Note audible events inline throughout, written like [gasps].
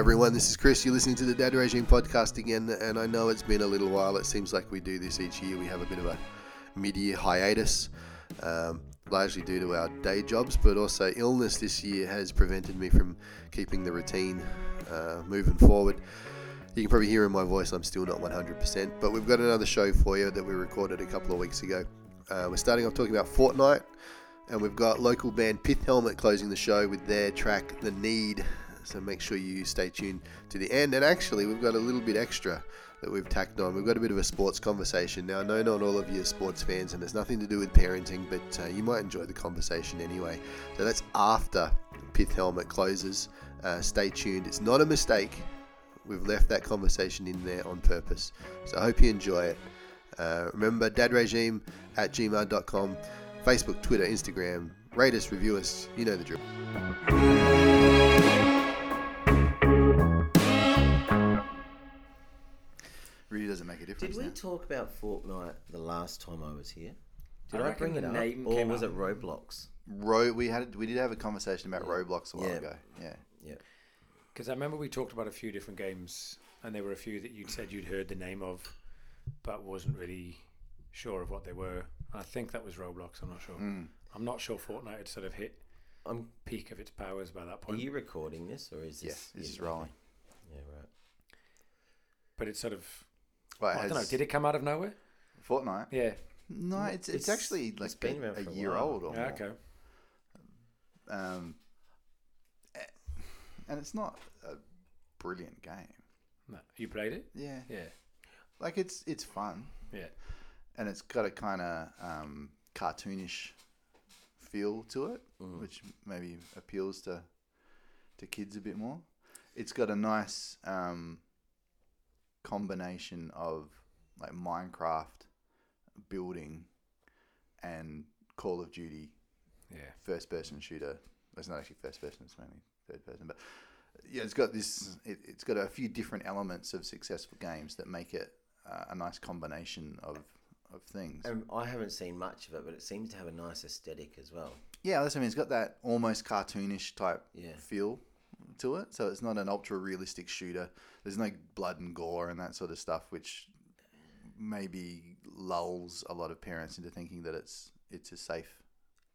everyone, this is Chris. You're listening to the Dad Regime podcast again, and I know it's been a little while. It seems like we do this each year. We have a bit of a mid year hiatus, um, largely due to our day jobs, but also illness this year has prevented me from keeping the routine uh, moving forward. You can probably hear in my voice I'm still not 100%, but we've got another show for you that we recorded a couple of weeks ago. Uh, we're starting off talking about Fortnite, and we've got local band Pith Helmet closing the show with their track The Need. So make sure you stay tuned to the end. And actually, we've got a little bit extra that we've tacked on. We've got a bit of a sports conversation. Now, I know not all of you are sports fans, and it's nothing to do with parenting, but uh, you might enjoy the conversation anyway. So that's after Pith Helmet closes. Uh, stay tuned. It's not a mistake. We've left that conversation in there on purpose. So I hope you enjoy it. Uh, remember, dadregime at gmail.com, Facebook, Twitter, Instagram. Rate us, review us. You know the drill. Really doesn't make a difference. Did we now. talk about Fortnite the last time I was here? Did I I, bring it up, name or was up. it Roblox? Ro- we had we did have a conversation about Roblox a while Yeah. ago. Yeah. Yeah. Because I remember we talked about a few different games, and there were a few that you'd said you'd heard the name of, but wasn't really sure of what they were. I think that was Roblox. I'm not sure. Mm. I'm not sure Fortnite had sort of hit I'm, peak of its powers by that point. are you recording this, or is this? Yes, this is rolling. Yeah, right. But it's sort of Well, I don't know. Did it come out of nowhere? Fortnite? Yeah. No, it's it's, It's- actually like it's been a, a for a year old or Yeah. more. Okay. Um, and it's not a brilliant game. No, you played it? Yeah, Yeah. like it's it's fun Yeah. and it's got a kind of um, cartoonish feel to it, Mm. which maybe appeals to to kids a bit more. It's got a nice um, combination of like Minecraft building and Call of Duty Yeah. first person shooter. It's not actually first person; it's mainly third person. But yeah, it's got this. It, it's got a few different elements of successful games that make it uh, a nice combination of of things. Um, I haven't seen much of it, but it seems to have a nice aesthetic as well. Yeah, that's what I mean. It's got that almost cartoonish type Yeah. feel to it. So it's not an ultra realistic shooter. There's no blood and gore and that sort of stuff, which maybe lulls a lot of parents into thinking that it's it's a safe.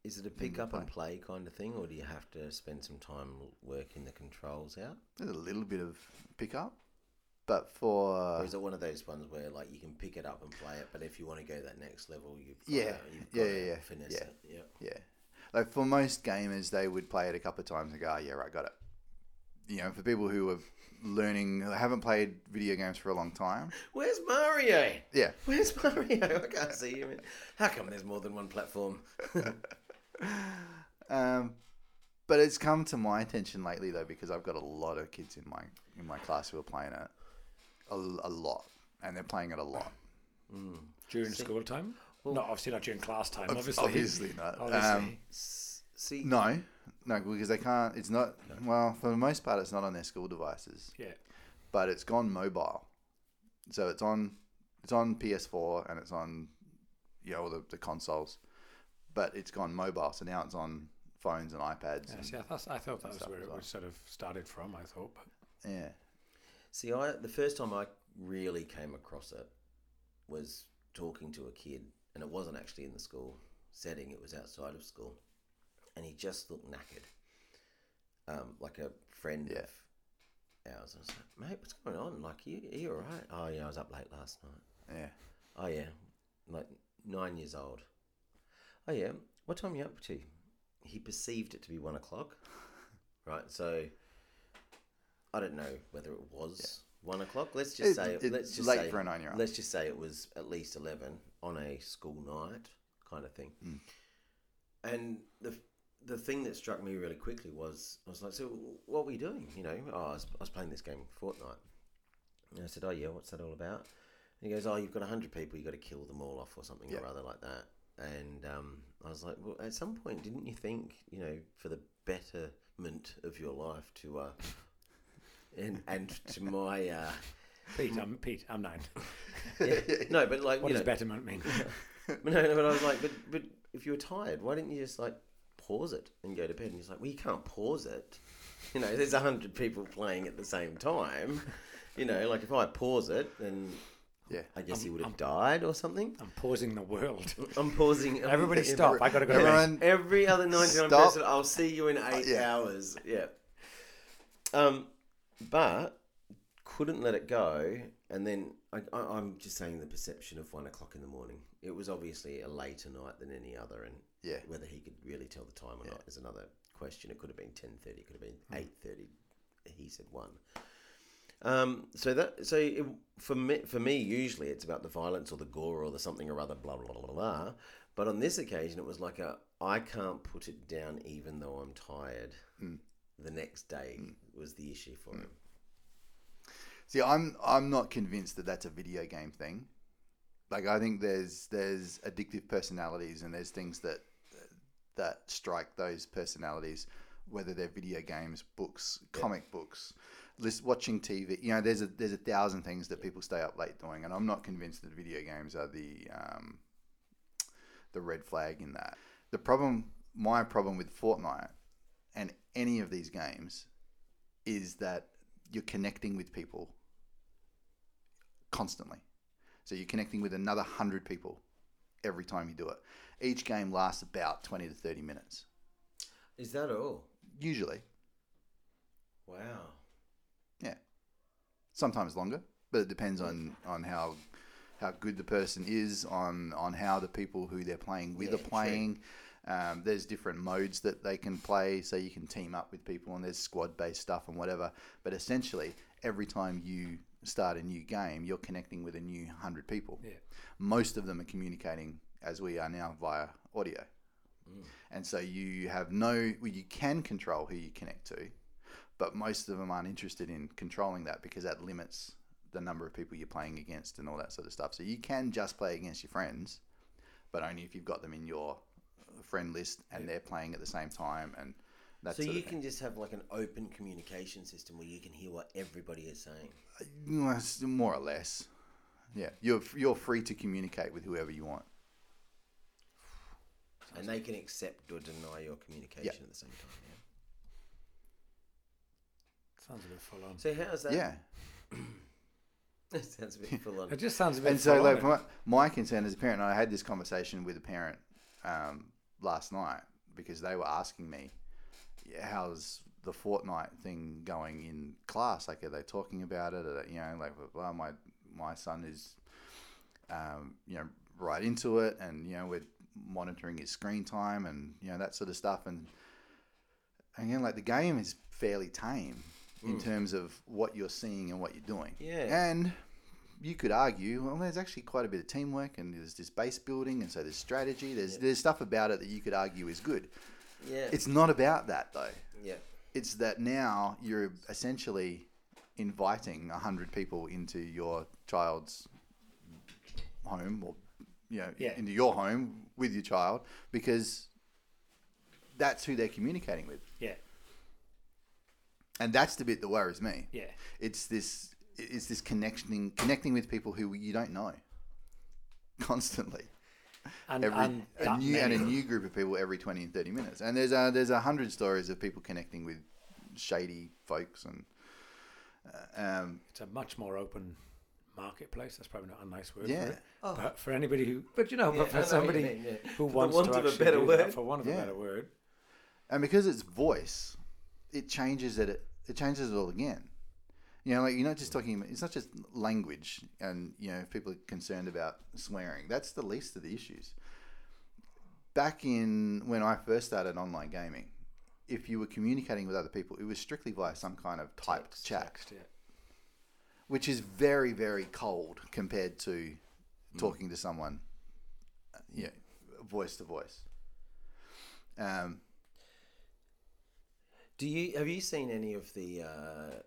Is it a pick up and play kind of thing, or do you have to spend some time working the controls out? There's a little bit of pickup, but for Or is it one of those ones where like you can pick it up and play it, but if you want to go that next level, you've Yeah. to, you've Yeah, yeah, to yeah. finesse Yeah. it. Yeah. Yeah. Like for most gamers, they would play it a couple of times and go, oh, yeah, right, got it. You know, for people who are learning, who haven't played video games for a long time, Where's Mario? yeah. Where's Mario? [laughs] I can't see him. How come there's more than one platform? [laughs] Um, but it's come to my attention lately though because I've got a lot of kids in my in my class who are playing it a, a lot, and they're playing it a lot. During school time? no, obviously not during class time. Obviously. Obviously not. Obviously. Um, See, no, no, because they can't. It's not. Well, for the most part, it's not on their school devices. yeah. but it's gone mobile. So it's on it's on PS4 and it's on you know all the, the consoles, but it's gone mobile. So now it's on phones and iPads. Yeah, and- see, I thought, I thought that was where it well. was sort of started from. I thought, but yeah, see, I the first time I really came across it was talking to a kid, and it wasn't actually in the school setting; it was outside of school, and he just looked knackered, um, like a friend Yeah. of ours. I was like, "Mate, what's going on? Like, you, are you all right?" Oh yeah, I was up late last night. yeah. Oh yeah, like nine years old. Oh yeah, what time are you up to? He perceived it to be one o'clock, [laughs] right? So I don't know whether it was one o'clock. Let's just It- say it's let's just late say, for a nine-year-old. Let's just say it was at least eleven on a school night, kind of thing. Mm. And the the thing that struck me really quickly was I was like, so what were you doing? You know, oh, I was, I was playing this game Fortnite. And I said, oh yeah, what's that all about? And he goes, oh, you've got hundred people, you've got to kill them all off or something Yeah. or other like that. And um, I was like, well, at some point, didn't you think, you know, for the betterment of your life to, uh, [laughs] and and to my, uh, Pete, I'm Pete. I'm nine. [laughs] yeah, no, but like, What you does know, betterment mean? [laughs] no, no, but I was like, but but if you were tired, why didn't you just like pause it and go to bed? And he's like, well, you can't pause it. [laughs] You know, there's a hundred people playing at the same time. You know, like if I pause it, then Yeah. I guess he I'm- would have I'm- died or something. I'm pausing the world. [laughs] I'm pausing. [laughs] Everybody every- stop. I gotta go to. Everyone, Every other 99 Stop. person, I'll see you in eight yeah. hours. Yeah. Um, but couldn't let it go. And then I, I, I'm just saying the perception of one o'clock in the morning. It was obviously a later night than any other, and yeah. whether he could really tell the time or not is another question. It could have been ten thirty. It could have been Hmm. eight thirty. He said one. Um, so that so it, for me for me usually it's about the violence or the gore or the something or other blah blah blah blah blah. But on this occasion it was like a I can't put it down even though I'm tired. Hmm. The next day was the issue for him. See, I'm I'm not convinced that that's a video game thing. Like, I think there's there's addictive personalities, and there's things that that strike those personalities, whether they're video games, books, comic books, list, watching TV. You know, there's a there's a thousand things that people stay up late doing, and I'm not convinced that video games are the um, the red flag in that. The problem, my problem with Fortnite and any of these games, is that you're connecting with people constantly. So you're connecting with another 100 people every time you do it. Each game lasts about 20 to 30 minutes, Is that all? usually. Wow. Yeah. Sometimes longer, but it depends on, on how how good the person is, on, on how the people who they're playing with Yeah, are playing. Um, there's different modes that they can play, so you can team up with people, and there's squad based stuff and whatever. But essentially, every time you start a new game, you're connecting with a new 100 people. Yeah. most of them are communicating as we are now via audio. And so you have no, well, you can control who you connect to, but most of them aren't interested in controlling that because that limits the number of people you're playing against and all that sort of stuff. So you can just play against your friends, but only if you've got them in your friend list and they're playing at the same time and that So you can just have like an open communication system where you can hear what everybody is saying. Well, more or less. Yeah, you're you're free to communicate with whoever you want. And they can accept or deny your communication at the same time. Yeah. Sounds a bit full on. So how's that? Yeah. [laughs] That sounds a bit full on. It just sounds a bit and so full like my, my concern as a parent and i had this conversation with a parent um, last night because they were asking me "Yeah, how's the Fortnite thing going in class? Like are they talking about it? Or, you know like well my my son is um, you know right into it and you know we're monitoring his screen time and you know that sort of stuff. And again like the game is fairly tame in terms of what you're seeing and what you're doing. Yeah. and you could argue, well, there's actually quite a bit of teamwork, and there's this base building, and so there's strategy. There's there's stuff about it that you could argue is good. Yeah. It's not about that though. yeah. It's that now you're essentially inviting hundred people into your child's home, or you know, Yeah. into your home with your child because that's who they're communicating with, Yeah. and that's the bit that worries me. Yeah. it's this it's this connecting connecting with people who you don't know constantly And, every and a that new and a new group of people every 20 and 30 minutes and there's a there's a hundred stories of people connecting with shady folks and uh, um, It's a much more open marketplace. That's probably not a nice word Yeah. for it. But for anybody who, but you know, Yeah, but for know what you somebody mean, yeah. who For wants to a actually better do that, word. for want of Yeah. a better word, and because it's voice it changes it it changes it all again you know like you're not just talking it's not just language and you know if people are concerned about swearing that's the least of the issues. Back in when i first started online gaming if you were communicating with other people it was strictly via some kind of typed Text, chat. text, yeah. which is very very cold compared to talking to someone uh, yeah voice to voice. Um Do you have you seen any of the uh,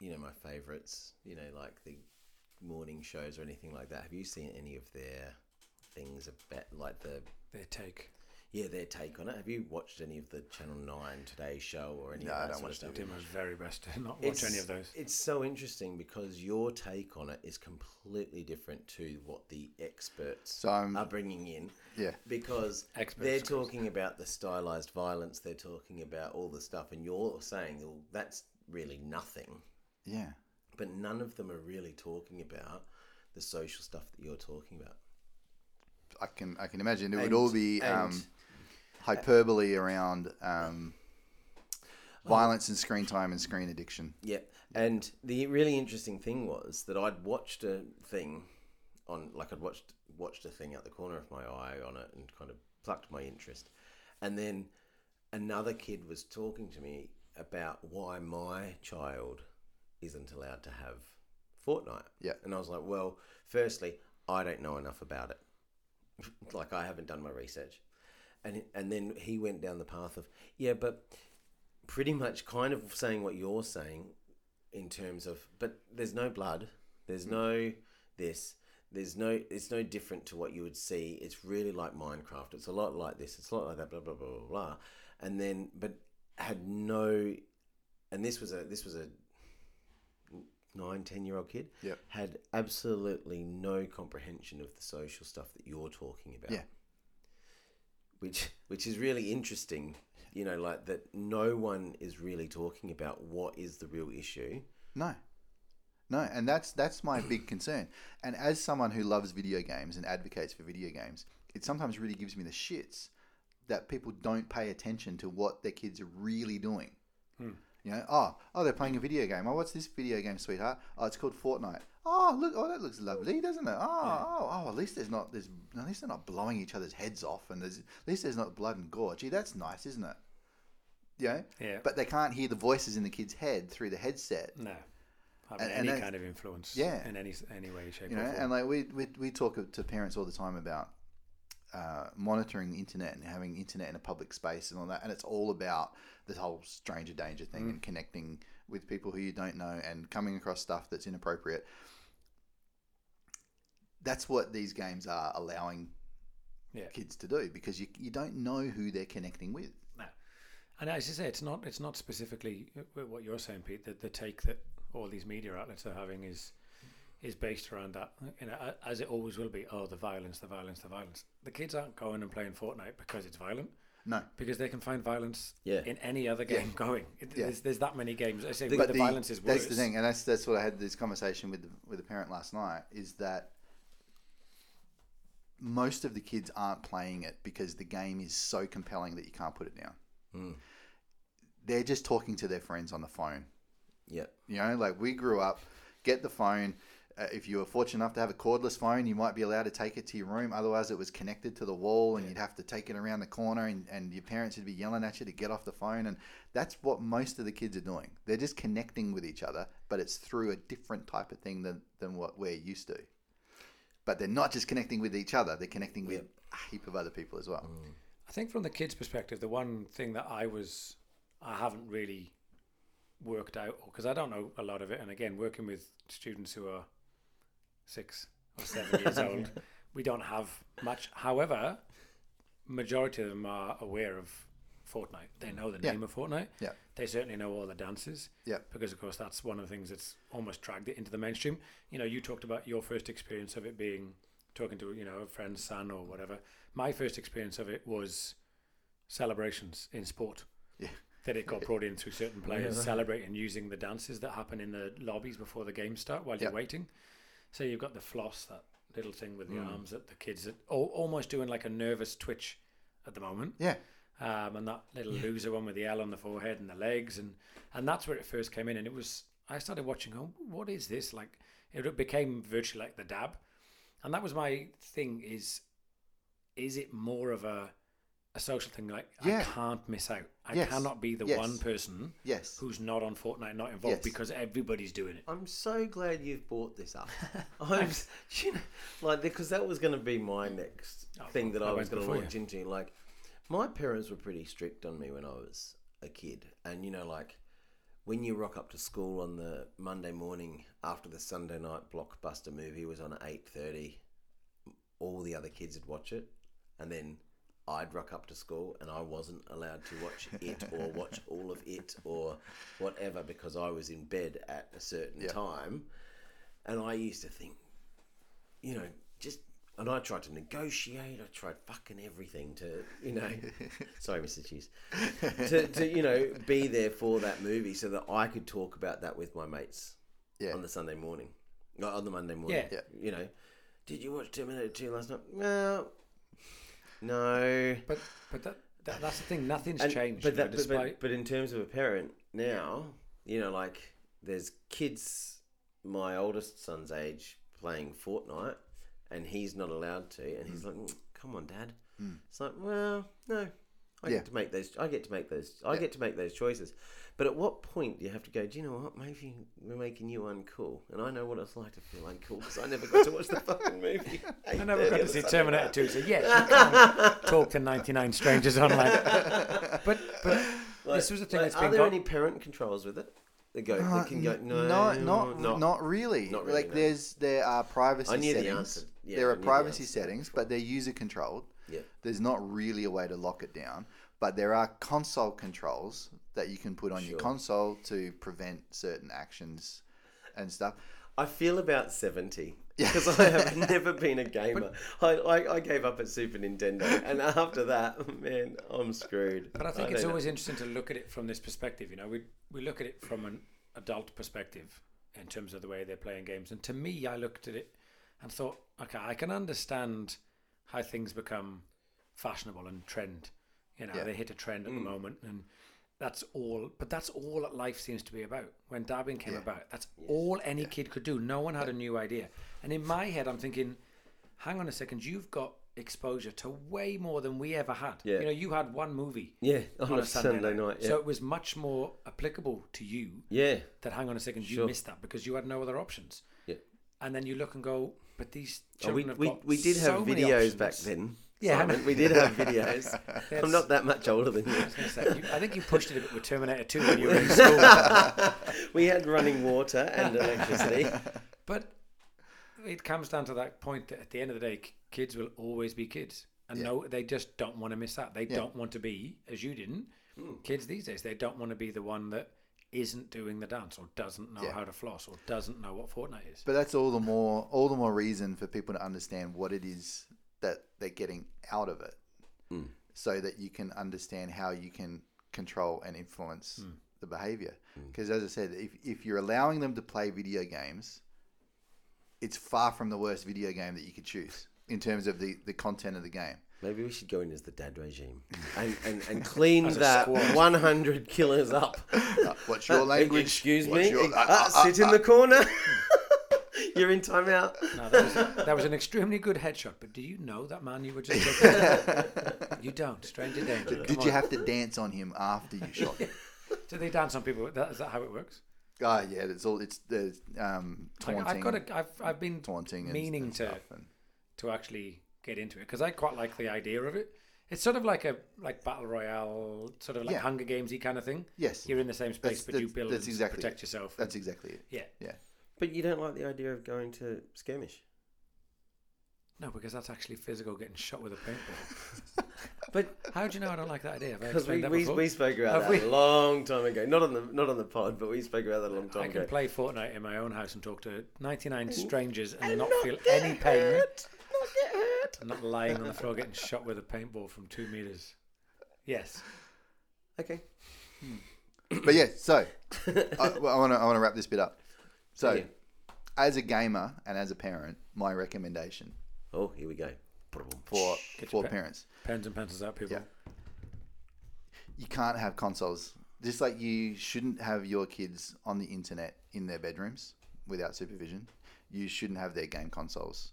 you know my favorites? You know, like the morning shows or anything like that. Have you seen any of their things about like the Their take. yeah, their take on it. Have you watched any of the Channel Nine Today Show or any No, of I that don't sort watch of stuff? TV. Tim was very best to not watch any of those. It's so interesting because your take on it is completely different to what the experts So are bringing in. Yeah. Because Experts, they're talking about the stylized violence, they're talking about all the stuff, and you're saying, well, that's really nothing. Yeah. But none of them are really talking about the social stuff that you're talking about. I can I can imagine it would all be and- um, hyperbole around um, violence and screen time and screen addiction. Yeah, and the really interesting thing was that I'd watched a thing on, like I'd watched watched a thing out the corner of my eye on it, and kind of plucked my interest, and then another kid was talking to me about why my child isn't allowed to have Fortnite. Yeah. and I was like, well, firstly, I don't know enough about it. [laughs] like I haven't done my research, and and then he went down the path of yeah, but pretty much kind of saying what you're saying in terms of but there's no blood there's mm. no this there's no it's no different to what you would see it's really like minecraft it's a lot like this it's a lot like that blah blah blah blah blah and then but had no and this was a this was a nine ten year old kid Yep. had absolutely no comprehension of the social stuff that you're talking about Yeah. which which is really interesting you know like that no one is really talking about what is the real issue No. No, and that's that's my big [coughs] concern. And as someone who loves video games and advocates for video games, it sometimes really gives me the shits that people don't pay attention to what their kids are really doing. Hmm. You know, oh, oh, they're playing a video game. Oh, what's this video game, sweetheart? Oh, it's called Fortnite. Oh, look, oh, that looks lovely, doesn't it? Oh, oh, oh, at least there's not, there's, at least they're not blowing each other's heads off, and there's, at least there's not blood and gore. Gee, that's nice, isn't it? You know? Yeah. But they can't hear the voices in the kid's head through the headset. No, having And- and any that's- kind of influence. Yeah. in any any way, shape, you or form. and like we, we we talk to parents all the time about uh, monitoring the internet and having internet in a public space and all that and it's all about this whole stranger danger thing Mm. and connecting with people who you don't know and coming across stuff that's inappropriate that's what these games are allowing Yeah. kids to do because you, you don't know who they're connecting with No. And as you say, it's not it's not specifically uh, what you're saying, Pete. That the take that all these media outlets are having is is based around that, you know, as it always will be. Oh, the violence, the violence, the violence. The kids aren't going and playing Fortnite because it's violent, no because they can find violence Yeah. in any other game going. It, Yeah. there's, there's that many games. I say but where the, violence is worse. That's the thing, and that's that's what I had this conversation with the, with a parent last night. Is that most of the kids aren't playing it because the game is so compelling that you can't put it down. Mm. They're just talking to their friends on the phone. yeah You know, like we grew up, get the phone. Uh, if you were fortunate enough to have a cordless phone, you might be allowed to take it to your room. Otherwise, it was connected to the wall, and you'd have to take it around the corner, and, and your parents would be yelling at you to get off the phone. And that's what most of the kids are doing. They're just connecting with each other, but it's through a different type of thing than, than what we're used to. But they're not just connecting with each other; they're connecting with a heap of other people as well. I think from the kids' perspective, the one thing that I was, I haven't really worked out because I don't know a lot of it. And again, working with students who are six or seven years [laughs] old, we don't have much. However, majority of them are aware of Fortnite. They know the Yeah. name of Fortnite. Yeah. They certainly know all the dances. Yeah. Because of course that's one of the things that's almost dragged it into the mainstream. You know, you talked about your first experience of it being talking to you know a friend's son or whatever. My first experience of it was celebrations in sport. Yeah. That it got brought in through certain [laughs] players celebrating using the dances that happen in the lobbies before the games start while you're waiting. So you've got the floss, that little thing with the Mm. arms that the kids are al- almost doing like a nervous twitch at the moment Yeah, um, and that little loser one with the L on the forehead and the legs, and and that's where it first came in. And it was I started watching. Oh, what is this? Like it became virtually like the dab, and that was my thing. Is is it more of a a social thing? Like Yeah. I can't miss out. I Yes. cannot be the Yes. one person yes, who's not on Fortnite, not involved, Yes. because everybody's doing it. I'm so glad you've brought this up. [laughs] I'm, you know, like because that was going to be my next Oh, thing that I I, was going to before launch into. Like, my parents were pretty strict on me when I was a kid, and you know, like when you rock up to school on the Monday morning after the Sunday night blockbuster movie was on at eight thirty, all the other kids would watch it, and then I'd rock up to school and I wasn't allowed to watch it or [laughs] watch all of it or whatever because I was in bed at a certain Yeah. time. And I used to think, you know, just. And I tried to negotiate. I tried fucking everything to, you know. [laughs] sorry, Mr. Cheese. To, to, you know, be there for that movie so that I could talk about that with my mates Yeah. on the Sunday morning, not on the Monday morning. Yeah. Yeah. You know, did you watch Terminator 2 last night? No. No. But but that, that that's the thing. Nothing's And- changed. But, that, but, but, but in terms of a parent now, you know, like there's kids my oldest son's age playing Fortnite, and he's not allowed to, and he's like, "Mm, "Come on, Dad." It's like, well, no, I Yeah. get to make those. I get to make those. I Yeah. get to make those choices. But at what point do you have to go? Do you know what? Maybe we're making you uncool, and I know what it's like to feel uncool because I never got to watch the fucking movie. [laughs] I never got to see Terminator 2, so yes, you talk to 99 strangers online. [laughs] But but this was the thing Like, that's are there got, any parent controls with it? They go. Uh, they can go. No, not, not, not, not really. Not really, Like no. there's there are privacy I knew the settings. answer. Yeah, there are the privacy settings, but they're user controlled. Yeah. There's not really a way to lock it down, but there are console controls that you can put on your console to prevent certain actions and stuff. I feel about 70 because I have [laughs] never been a gamer. I, I, I gave up at Super Nintendo, and after that, [laughs] man, I'm screwed. But I think it's always know. interesting to look at it from this perspective. You know, we we look at it from an adult perspective in terms of the way they're playing games. And to me, I looked at it and thought, okay, I can understand how things become fashionable and trend. You know, Yeah. they hit a trend Mm. at the moment, and that's all. But that's all that life seems to be about. When dabbing came Yeah. about, that's all any kid could do. No one had a new idea. And in my head, I'm thinking, hang on a second, you've got exposure to way more than we ever had. Yeah. You know, you had one movie Yeah, on, a Sunday, night. yeah. so it was much more applicable to you yeah, that hang on a second, you Sure. missed that because you had no other options. Yeah. And then you look and go, but these Oh, we, have we, we did have so many videos back then. Yeah, Simon. we did have [laughs] videos. I'm not that much older than you. I say, you- I think you pushed it a bit with Terminator 2 when you were in school. [laughs] We had running water and electricity. [laughs] but it comes down to that point that at the end of the day, kids will always be kids. And Yeah. no, they just don't want to miss out. They Yeah. don't want to be, as you didn't, Hmm. kids these days, they don't want to be the one that isn't doing the dance or doesn't know Yeah. how to floss or doesn't know what Fortnite is. But that's all the more all the more reason for people to understand what it is that they're getting out of it, Mm. so that you can understand how you can control and influence Hmm. the behavior. Because as I said, if if you're allowing them to play video games, it's far from the worst video game that you could choose in terms of the the content of the game. Maybe we should go in as the dad regime and, and, and clean that squad. [laughs] 100 killers up. Uh, what's your Uh, [laughs] language? Excuse What's me. your- Uh, uh, uh, sit in uh, the corner. [laughs] You're in timeout. No, that was, that was an extremely good headshot. But do you know that man you were just looking at? you don't. Stranger danger. Did Come you have to dance on him after you shot him? Do they dance on people? Is that how it works? Ah, yeah, it's all it's the um, I, taunting, I've got. A, I've I've been taunting, and, meaning and to. And, to actually get into it because I quite like the idea of it. It's sort of like a like battle royale, sort of like Yeah. Hunger Gamesy kind of thing. yes, You're in the same space, That's- but you that's- build that's and exactly protect it. yourself. that's exactly it. yeah. Yeah, But you don't like the idea of going to skirmish. No, because that's actually physical, getting shot with a paintball. [laughs] but how do you know I don't like that idea? Have I Because we, explained that we, before? we spoke about Have that we? a long time ago. Not on the not on the pod, but we spoke about that a long time ago. I can ago. play Fortnite in my own house and talk to 99 strangers and, and not, not feel get any pain. hurt. Not get hurt. and not lying on the floor [laughs] getting shot with a paintball from two meters. Yes. Okay. Hmm. but yeah. So I want to I want to wrap this bit up. So, oh, Yeah. as a gamer and as a parent, my recommendation Oh, here we go. for Get for your pe- parents, Pens and pencils out, people. Yeah. you can't have consoles. Just like you shouldn't have your kids on the internet in their bedrooms without supervision, you shouldn't have their game consoles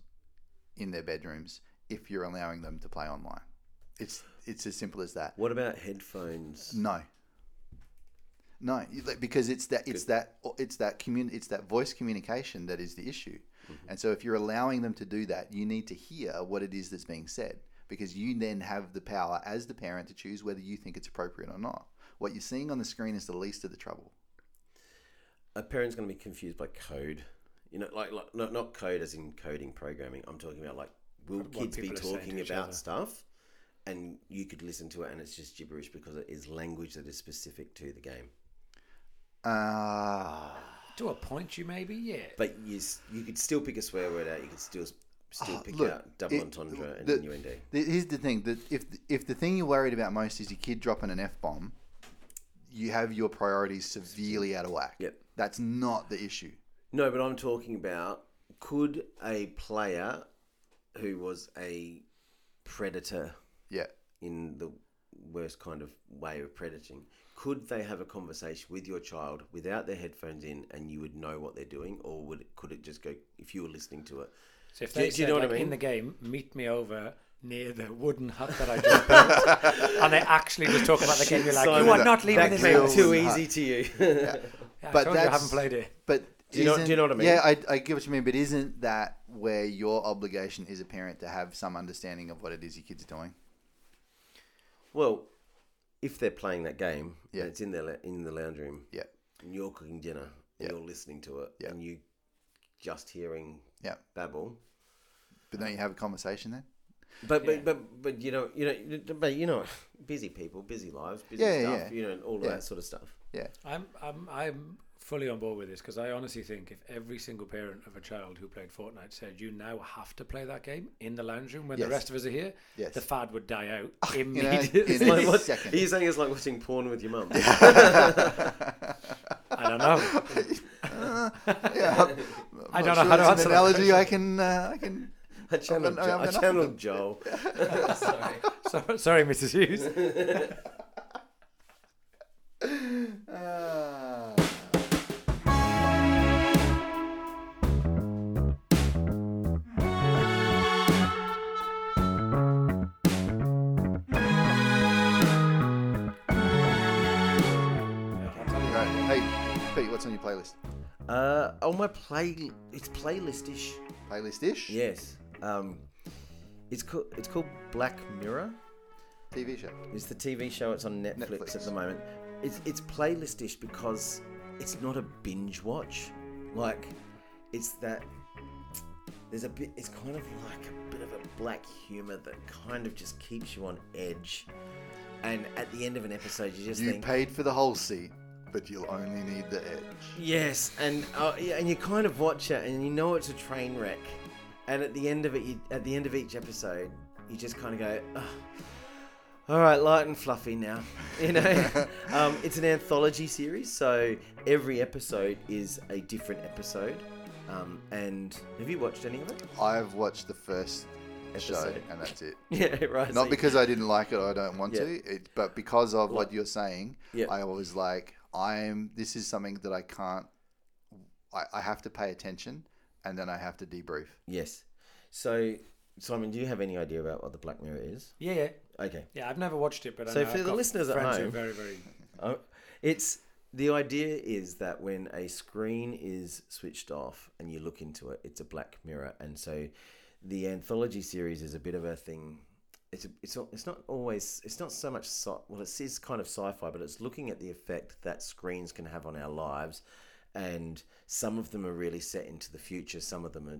in their bedrooms if you're allowing them to play online. It's it's as simple as that. What about headphones? No. No, because it's that it's that it's that commun it's that voice communication that is the issue. Mm-hmm. And so if you're allowing them to do that, you need to hear what it is that's being said because you then have the power as the parent to choose whether you think it's appropriate or not. What you're seeing on the screen is the least of the trouble. A parent's going to be confused by code. You know, like, like not, not code as in coding programming. I'm talking about like, will What kids be people are saying talking about other. stuff? and you could listen to it and it's just gibberish because it is language that is specific to the game. Ah. To a point, you maybe, yeah. But you you could still pick a swear word out. You could still still Ah, pick look, out double it- entendre and the- innuendo. The- Here's the thing: that if if the thing you're worried about most is your kid dropping an f bomb, you have your priorities severely out of whack. Yep. That's not the issue. No, but I'm talking about could a player who was a predator Yeah. in the worst kind of way of predating, could they have a conversation with your child without their headphones in and you would know what they're doing, or would it, could it just go if you were listening to it? So if Do- they do said, you know what I like, mean? in the game, meet me over near the wooden hut that I just built, [laughs] and they actually just talk about the game, you're like, Simon, you are that- not leaving that this came house. too Wooden easy to you. [laughs] Yeah, I But told you I that's- haven't played it. But Do you know- do you know what I mean? Yeah, I, I get what you mean. But isn't that where your obligation is a parent to have some understanding of what it is your kids are doing? well, if they're playing that game, Yeah. and it's in their in the lounge room, Yeah. and you're cooking dinner, Yeah. and you're listening to it, Yeah. and you just hearing Yeah. babble. But don't you have a conversation then? But Yeah. but, but but you know you know but you know [laughs] busy people, busy lives, busy Yeah, stuff, yeah. you know all of Yeah. that sort of stuff. Yeah. I'm, I'm, I'm fully on board with this because I honestly think if every single parent of a child who played Fortnite said you now have to play that game in the lounge room when Yes. the rest of us are here, Yes. the fad would die out [laughs] You know, immediately. in [laughs] It's like what, second. are you saying it's like watching porn with your mum? [laughs] I don't know. yeah. I don't not know sure how to it's answer an that analogy I can uh, I can. I channeled, I've jo- got I enough of channeled Joel. Sorry. So, sorry, Mrs. Hughes. Ah. What's on your playlist? Uh, on my play, it's playlistish. Playlist ish? Yes. Um, it's called it's called Black Mirror. TV show. It's the TV show. It's on Netflix, Netflix. at the moment. It's it's playlistish because it's not a binge watch. Like, it's that there's a bit. It's kind of like a bit of a black humor that kind of just keeps you on edge. And at the end of an episode, you just You think, paid for the whole seat, but you'll only need the edge. Yes, and uh, and you kind of watch it, and you know it's a train wreck. And at the end of it, you, at the end of each episode, you just kind of go, "Ugh, "All right, light and fluffy now." [laughs] You know, [laughs] um, it's an anthology series, so every episode is a different episode. Um, and have you watched any of it? I've watched the first show, Episode. and that's it. [laughs] Yeah, right. Not you- because I didn't like it or I don't want Yeah. to, it, but because of what you're saying, Yeah. I was like, I'm. This is something that I can't. I, I have to pay attention, and then I have to debrief. Yes. So, Simon, do you have any idea about what the Black Mirror is? Yeah, yeah. Okay. Yeah, I've never watched it, but I So know for I've the got listeners at friends who are home- very, very. Oh, [laughs] it's the idea is that when a screen is switched off and you look into it, it's a black mirror, and so the anthology series is a bit of a thing. It's it's not, it's not always it's not so much sci- well it is kind of sci-fi, but it's looking at the effect that screens can have on our lives, and some of them are really set into the future, some of them are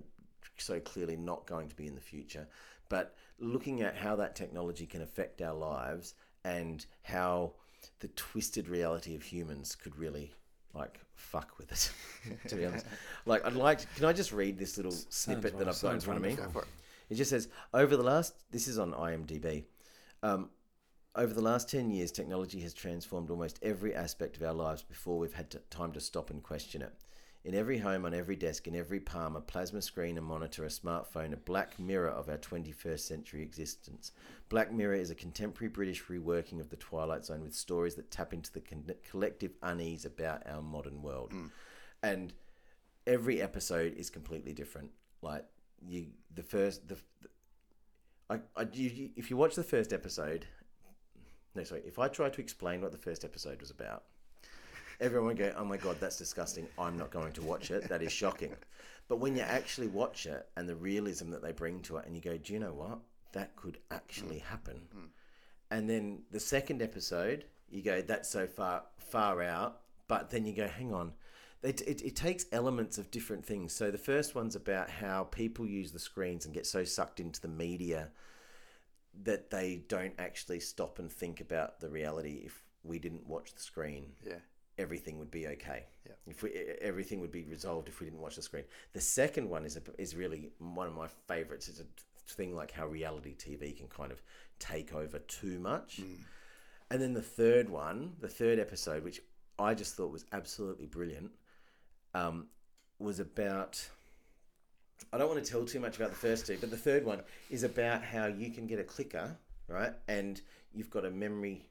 so clearly not going to be in the future. But looking at how that technology can affect our lives and how the twisted reality of humans could really like fuck with it. [laughs] to be honest, [laughs] like I'd like. To, can I just read this little snippet that I've got in front of me? Wonderful. Go for it. Just says over the last. This is on IMDb. Um, over the last 10 years, technology has transformed almost every aspect of our lives before we've had to, time to stop and question it. In every home, on every desk, in every palm, a plasma screen, a monitor, a smartphone, a black mirror of our 21st century existence. Black Mirror is a contemporary British reworking of The Twilight Zone with stories that tap into the con- collective unease about our modern world. And every episode is completely different. Like, you, the first, the, I, I, you, if you watch the first episode, no, sorry, if I try to explain what the first episode was about, everyone would go, "Oh my god, that's disgusting! I'm not going to watch it. That is shocking." But when you actually watch it and the realism that they bring to it, and you go, "Do you know what? That could actually happen." And then the second episode, you go, "That's so far far out," but then you go, "Hang on." It, it, it takes elements of different things. So the first one's about how people use the screens and get so sucked into the media that they don't actually stop and think about the reality. If we didn't watch the screen, Yeah. everything would be okay. Yeah. If we, everything would be resolved if we didn't watch the screen. The second one is a, is really one of my favorites. It's a thing like how reality TV can kind of take over too much. Hmm. And then the third one, the third episode, which I just thought was absolutely brilliant, um, was about. I don't want to tell too much about the first two, but the third one is about how you can get a clicker, right? And you've got a memory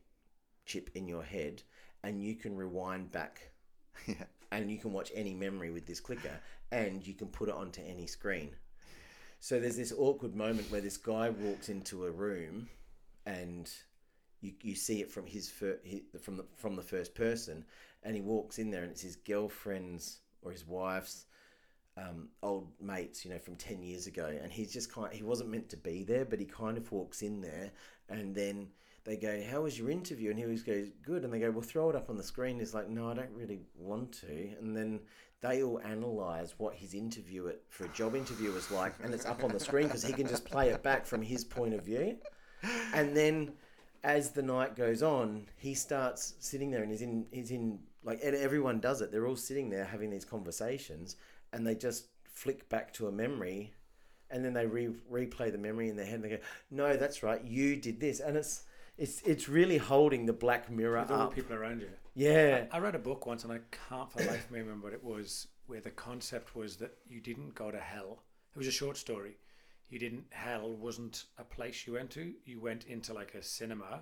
chip in your head, and you can rewind back, [laughs] Yeah. and you can watch any memory with this clicker, and you can put it onto any screen. So there's this awkward moment where this guy walks into a room, and you, you see it from his, fir- his from the from the first person, and he walks in there, and it's his girlfriend's or his wife's um, old mates, you know, from ten years ago, and he's just kind. He wasn't meant to be there, but he kind of walks in there, and then they go, "How was your interview?" And he always goes, "Good." And they go, "Well, throw it up on the screen." He's like, "No, I don't really want to." And then they all analyze what his interview at, for a job interview was like, and it's up on the screen because he can just play it back from his point of view. And then, as the night goes on, he starts sitting there, and he's in he's in like and everyone does it. They're all sitting there having these conversations, and they just flick back to a memory and then they re- replay the memory in their head and they go no that's right you did this and it's it's it's really holding the black mirror with all the people around you. yeah I read a book once, and I can't for the life of me remember what it was, where the concept was that you didn't go to hell. It was a short story. You didn't. Hell wasn't a place you went to. You went into like a cinema,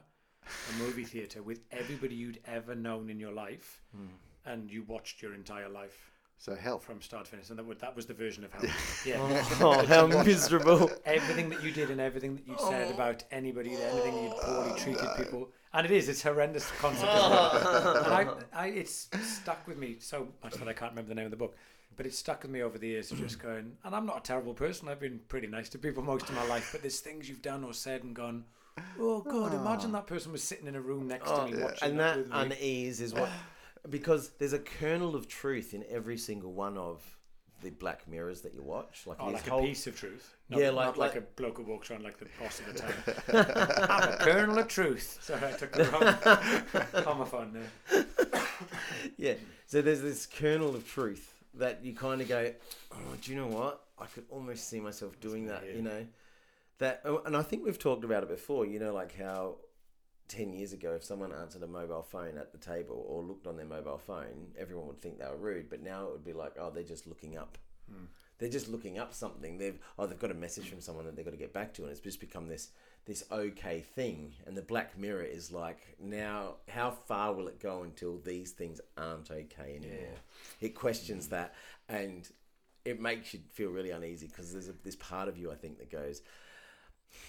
a movie theater with everybody you'd ever known in your life, hmm. and you watched your entire life So hell. from start to finish. And that was, that was the version of hell. [laughs] Yeah. Oh, [laughs] [laughs] oh how miserable everything that you did and everything that you said oh. about anybody, anything you poorly oh, treated people, and it is it's horrendous concept. isn't and I, I, it's stuck with me so much that I can't remember the name of the book, but it's stuck with me over the years of just going. And I'm not a terrible person. I've been pretty nice to people most of my life, but there's things you've done or said and gone. Oh God! Ah. Imagine that person was sitting in a room next to oh, me watching and that with me. unease is what [sighs] because there's a kernel of truth in every single one of the black mirrors that you watch like, Oh, like whole- a piece of truth. Not, Yeah, like- like, like, like- a bloke who walks around like the boss of the town. [laughs] I'm a kernel of truth. Sorry, I took the wrong [laughs] homophone there. yeah so there's this kernel of truth that you kind of go oh do you know what i could almost see myself doing that Yeah. you know that oh, and i think we've talked about it before you know like how 10 years ago if someone answered a mobile phone at the table or looked on their mobile phone everyone would think they were rude but now it would be like oh they're just looking up. Hmm. They're just looking up something. They've oh they've got a message from someone that they've got to get back to and it's just become this this okay thing. And the black mirror is like now how far will it go until these things aren't okay anymore? It questions hmm. that and it makes you feel really uneasy because there's a, this part of you i think that goes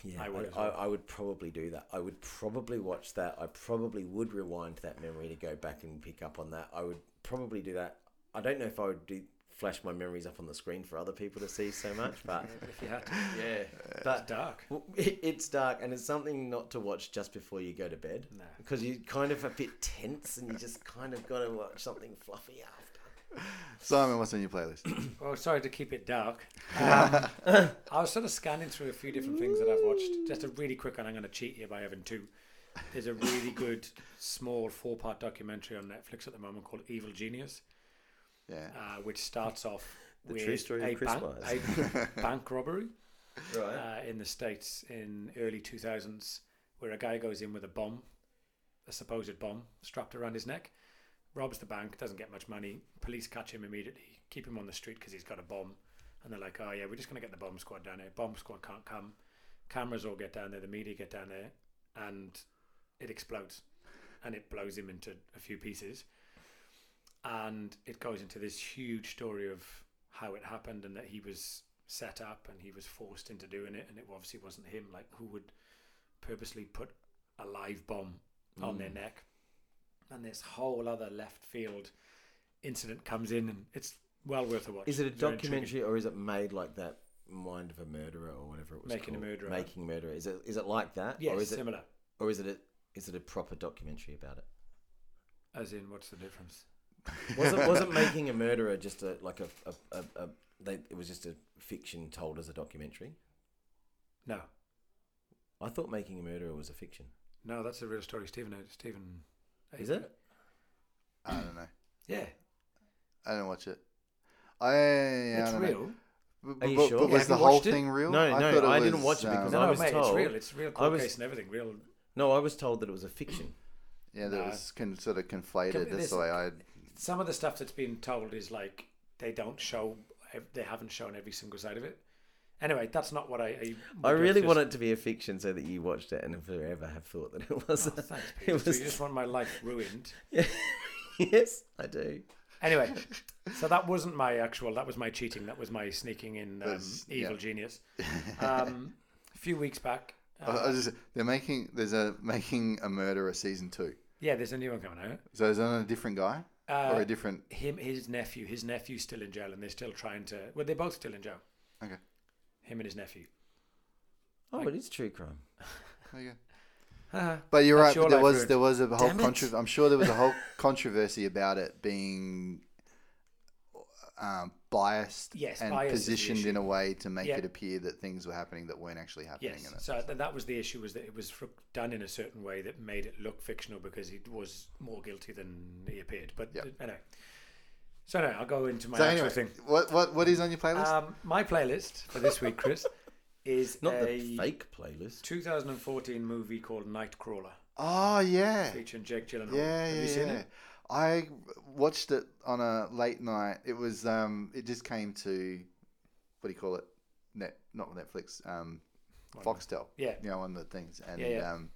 yeah, I would I. I would probably do that. I would probably watch that. I probably would rewind that memory to go back and pick up on that. I would probably do that. I don't know if I would do flash my memories up on the screen for other people to see so much, but [laughs] If you had to. yeah, [laughs] It's but dark. well, it, it's dark and it's something not to watch just before you go to bed No. because you're kind of a bit tense and you just kind of got to watch something fluffy after. Simon, what's on your playlist? [clears throat] Well, sorry to keep it dark. [laughs] Um, I was sort of scanning through a few different things that I've watched. Just a really quick one. I'm going to cheat you by having two. There's a really [laughs] good small four-part documentary on Netflix at the moment called Evil Genius, yeah. uh, which starts off The with true story of a, Chris bank, a [laughs] bank robbery Right. uh, in the states in early 2000s, where a guy goes in with a bomb, a supposed bomb, strapped around his neck, robs the bank, doesn't get much money. Police catch him immediately, keep him on the street because he's got a bomb, and they're like, "Oh yeah, we're just gonna get the bomb squad down there. Bomb squad can't come. Cameras all get down there, the media get down there, and it explodes, and it blows him into a few pieces." And it goes into this huge story of how it happened and that he was set up and he was forced into doing it and it obviously wasn't him like who would purposely put a live bomb on their mm. neck and this whole other left field incident comes in and it's well worth a watch Is it a It's very intriguing. documentary or is it made like that? Mind of a murderer or whatever it was. Making a? Murderer. Making a murderer. Is it is it like that? yes or is it similar or is it a, is it a proper documentary about it? as in what's the difference [laughs] Wasn't wasn't [laughs] making a murderer just a like a a, a, a they, it was just a fiction told as a documentary? no I thought Making a Murderer was a fiction. No, that's a real story. Stephen. Stephen. Is it? I don't know. Yeah, I didn't watch it. I, I it's don't know. real. But, Are you but- sure? but Yeah, was have the you whole watched it? thing real? No, no, thought I didn't watch it because No, I um, was mate, told- it's real. It's real court was- case and everything. Real. No, I was told that it was a fiction. yeah, that No. was con- sort of conflated. Can- That's this- the way I. Some of the stuff that's been told is like they don't show. They haven't shown every single side of it. Anyway, that's not what I. I, I really just- want it to be a fiction so that you watched it and forever have thought that it was. Oh, thanks, it Peter. So was- you just want my life ruined. [laughs] yes, I do. Anyway, [laughs] so that wasn't my actual. That was my cheating. That was my sneaking in um, That's- evil yeah. genius. [laughs] Um, a few weeks back. I- I Uh, was just- they're making there's a making a murderer season two. yeah, there's a new one coming out. So is that a different guy Uh, or a different? him, his nephew, his nephew's still in jail, and they're still trying to. Well, they're both still in jail. Okay. Him and his nephew. Oh, it is true crime. There you go. Uh, But you're That's right. your But there life was ruined. there was a whole Damn it. controversy. I'm sure there was a whole [laughs] controversy about it being um, biased Yes, and bias is the positioned issue. in a way to make Yeah. it appear that things were happening that weren't actually happening. yes. in it. So th- that was the issue: was that it was fr- done in a certain way that made it look fictional because he was more guilty than he appeared. But Yeah. uh, anyway. So now I'll go into my So actual anyway, thing. what what what is on your playlist? Um, my playlist for this week, Chris, [laughs] is Not a the fake playlist. 2014 movie called Nightcrawler, oh yeah, featuring Jake Gyllenhaal. yeah, Have yeah, you seen yeah. it? I watched it on a late night. It was um, it just came to what do you call it? Net, not Netflix. Um, One- Foxtel. Yeah. you know, one of the things. And Yeah, yeah. Um,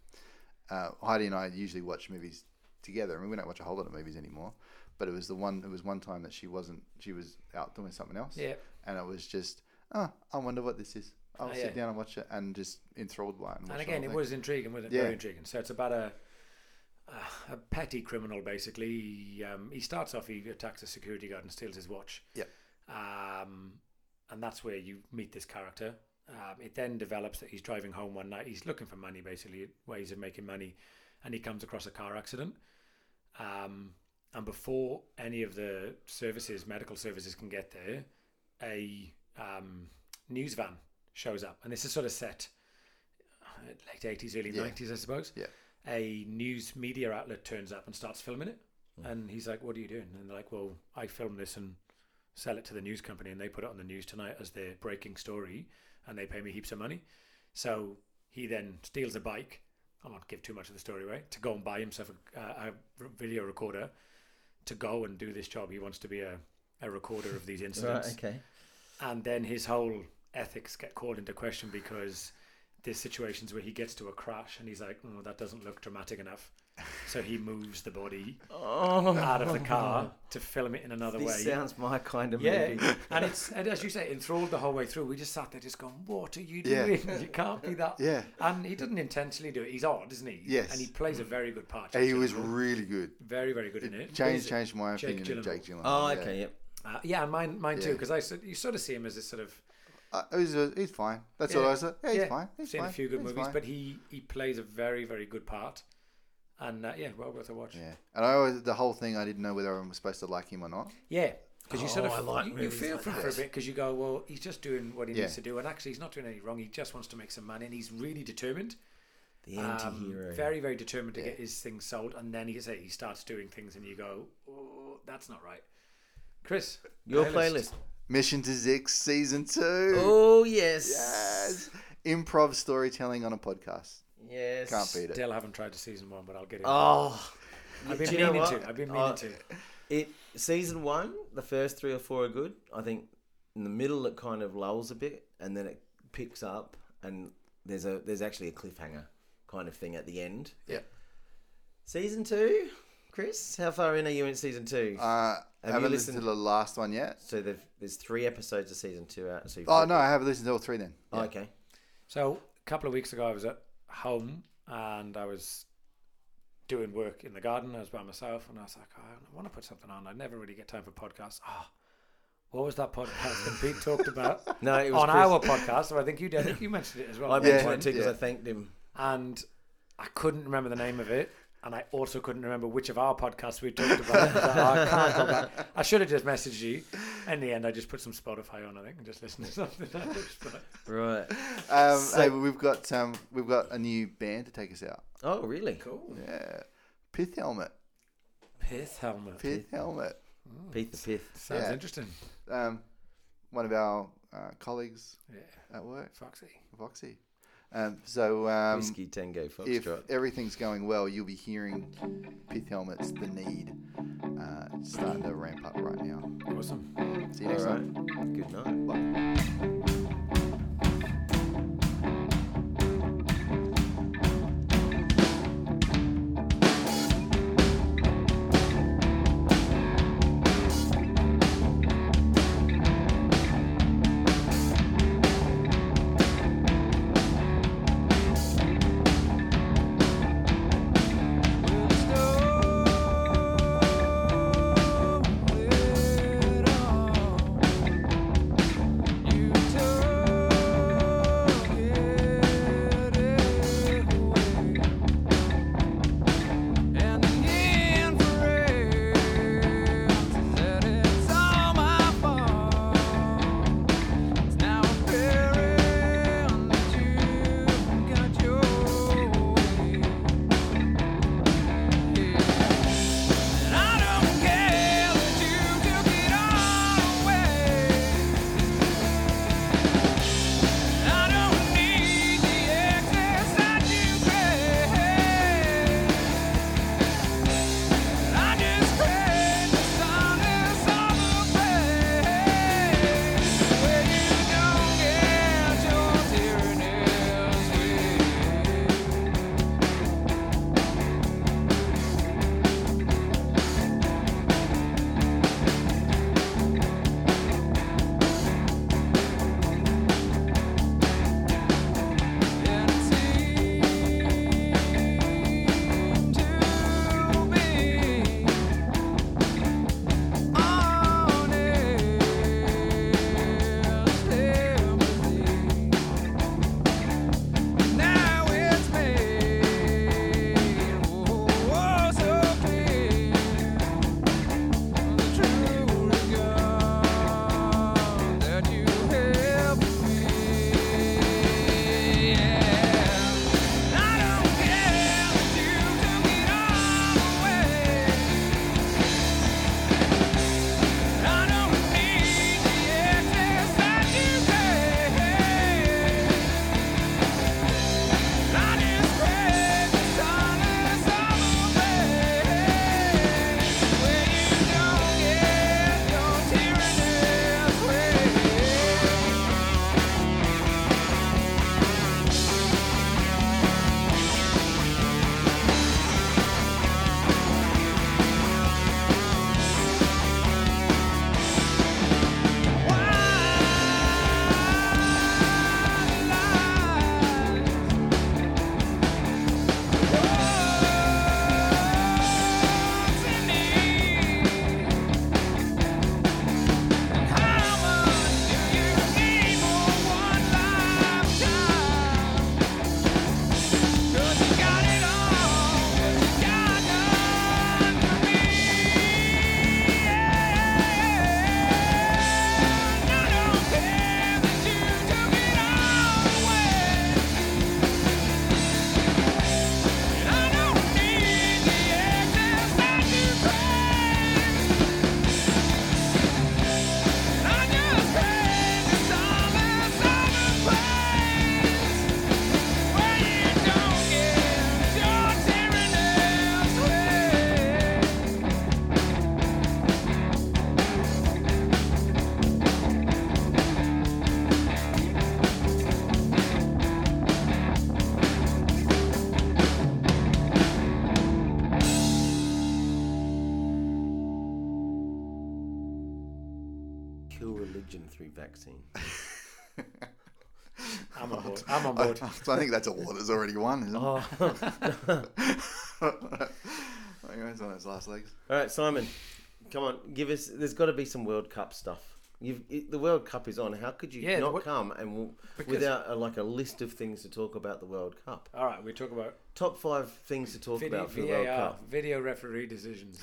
uh, Heidi and I usually watch movies together. I mean, we don't watch a whole lot of movies anymore. But it was the one. It was one time that she wasn't. She was out doing something else. Yeah. And it was just, oh, I wonder what this is. I'll Oh, sit yeah. down and watch it, and just enthralled by it. And, And again, it was intriguing, wasn't it? Yeah. Very intriguing. So it's about a a petty criminal, basically. He, um, he starts off, he attacks a security guard and steals his watch. Yep. Um, and that's where you meet this character. Um, it then develops that he's driving home one night. He's looking for money, basically, ways of making money, and he comes across a car accident. Um, and before any of the services, medical services, can get there, a um, news van shows up, and this is sort of set uh, late eighties, early Yeah. nineties, I suppose. Yeah. A news media outlet turns up and starts filming it, and he's like, "What are you doing?" And they're like, "Well, I filmed this and sell it to the news company, and they put it on the news tonight as their breaking story, and they pay me heaps of money." So he then steals a bike. I won't give too much of the story away. To go and buy himself a, a, a video recorder to go and do this job. He wants to be a, a recorder of these Right, incidents okay. and then his whole ethics get called into question because there's situations where he gets to a crash and he's like, "Oh, that doesn't look dramatic enough," so he moves the body Oh, out of the car to film it in another This way. sounds my kind of yeah, movie. [laughs] and it's and as you say, enthralled the whole way through. We just sat there, just going, "What are you Yeah. doing? You can't be that." Yeah. And he didn't intentionally do it. He's odd, isn't he? Yes. And he plays a very good part. He was Gyllenhaal. really good. very, very good in it. It changed Who's- changed my Jake opinion of Jake Gyllenhaal. Oh, yeah. okay, yep. Uh, yeah, and mine, mine too, Yeah. because I s- you sort of see him as this sort of Uh, he's, uh, he's fine. That's Yeah. all I said. Yeah, he's fine. He's seen fine. a few good he's movies, fine. but he he plays a very very good part, and uh, yeah, well worth a watch. yeah, and I always the whole thing I didn't know whether I was supposed to like him or not. Yeah, because you sort Oh, of I like you, you feel like for him for a bit because you go, well, he's just doing what he Yeah. needs to do, and actually he's not doing anything wrong. He just wants to make some money, and he's really determined. The um, anti-hero. very very determined to Yeah. get his things sold, and then he say he starts doing things, and you go, oh, that's not right. Chris, Your playlist. Mission to Zyxx season two. Oh yes. Yes, improv storytelling on a podcast. Yes. Can't beat it. Still haven't tried to season one, but I'll get it. Oh. I've been do you know meaning to. I've been meaning Uh, to. It season one, the first three or four are good. I think in the middle it kind of lulls a bit, and then it picks up, and there's a there's actually a cliffhanger kind of thing at the end. Yeah. Season two, Chris, how far in are you in season two? Uh, you haven't listened listened- to the last one yet. so there's three episodes of season two out. So you've Oh got- no, I haven't listened to all three then. Oh, Yeah. okay. So a couple of weeks ago, I was at home and I was doing work in the garden. I was by myself, and I was like, oh, I want to put something on. I never really get time for podcasts. Oh, what was that podcast that Pete talked about [laughs] No, it was on Chris. our podcast? So I think you did. I think you mentioned it as well. I mentioned one it because yeah. I thanked him. and I couldn't remember the name of it. And I also couldn't remember which of our podcasts we talked about. [laughs] I, like, "Oh, I can't go back. I should have just messaged you. In the end, I just put some Spotify on, I think, and just listen to [laughs] something. else, but- Right. Um, So- hey, we've got um, we've got a new band to take us out. Oh, really? cool. Yeah, Pith Helmet. Pith helmet. Pith Helmet. Pith the Pith. Sounds Yeah. interesting. Um, one of our uh, colleagues Yeah. at work, Foxy. Foxy. Um, so um, Whiskey Tango if Foxtrot. everything's going well, you'll be hearing Pith Helmet's The Need uh, starting to ramp up right now. Awesome. See you All next right. time. Good night. Kill board. I'm on I, board. so I think that's a war that's already won, isn't Oh. it? I think on its last legs. All right, Simon, come on, give us. There's got to be some World Cup stuff. You've it, the World Cup is on. How could you Yeah, not what- come and w- Because- without a, like a list of things to talk about the World Cup? All right, we talk about Top five things to talk video, about for the World Cup. video referee decisions.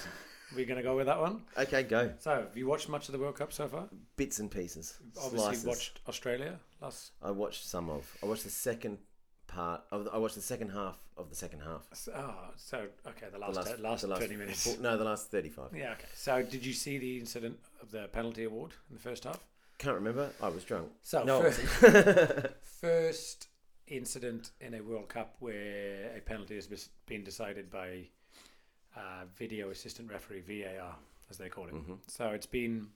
We're going to go with that one. Okay, go. So, have you watched much of the World Cup so far? Bits and pieces. Obviously, Slices. watched Australia last. I watched some of. I watched the second part. Of the, I watched the second half of the second half. Oh, so okay, the The last last, last, the twenty minutes. four- no, the last thirty-five. Yeah, okay. So, did you see the incident of the penalty award in the first half? Can't remember. I was drunk. So, No, first, [laughs] [laughs] first incident in a World Cup where a penalty has been decided by uh, video assistant referee VAR, as they call it. Mhm. So it's been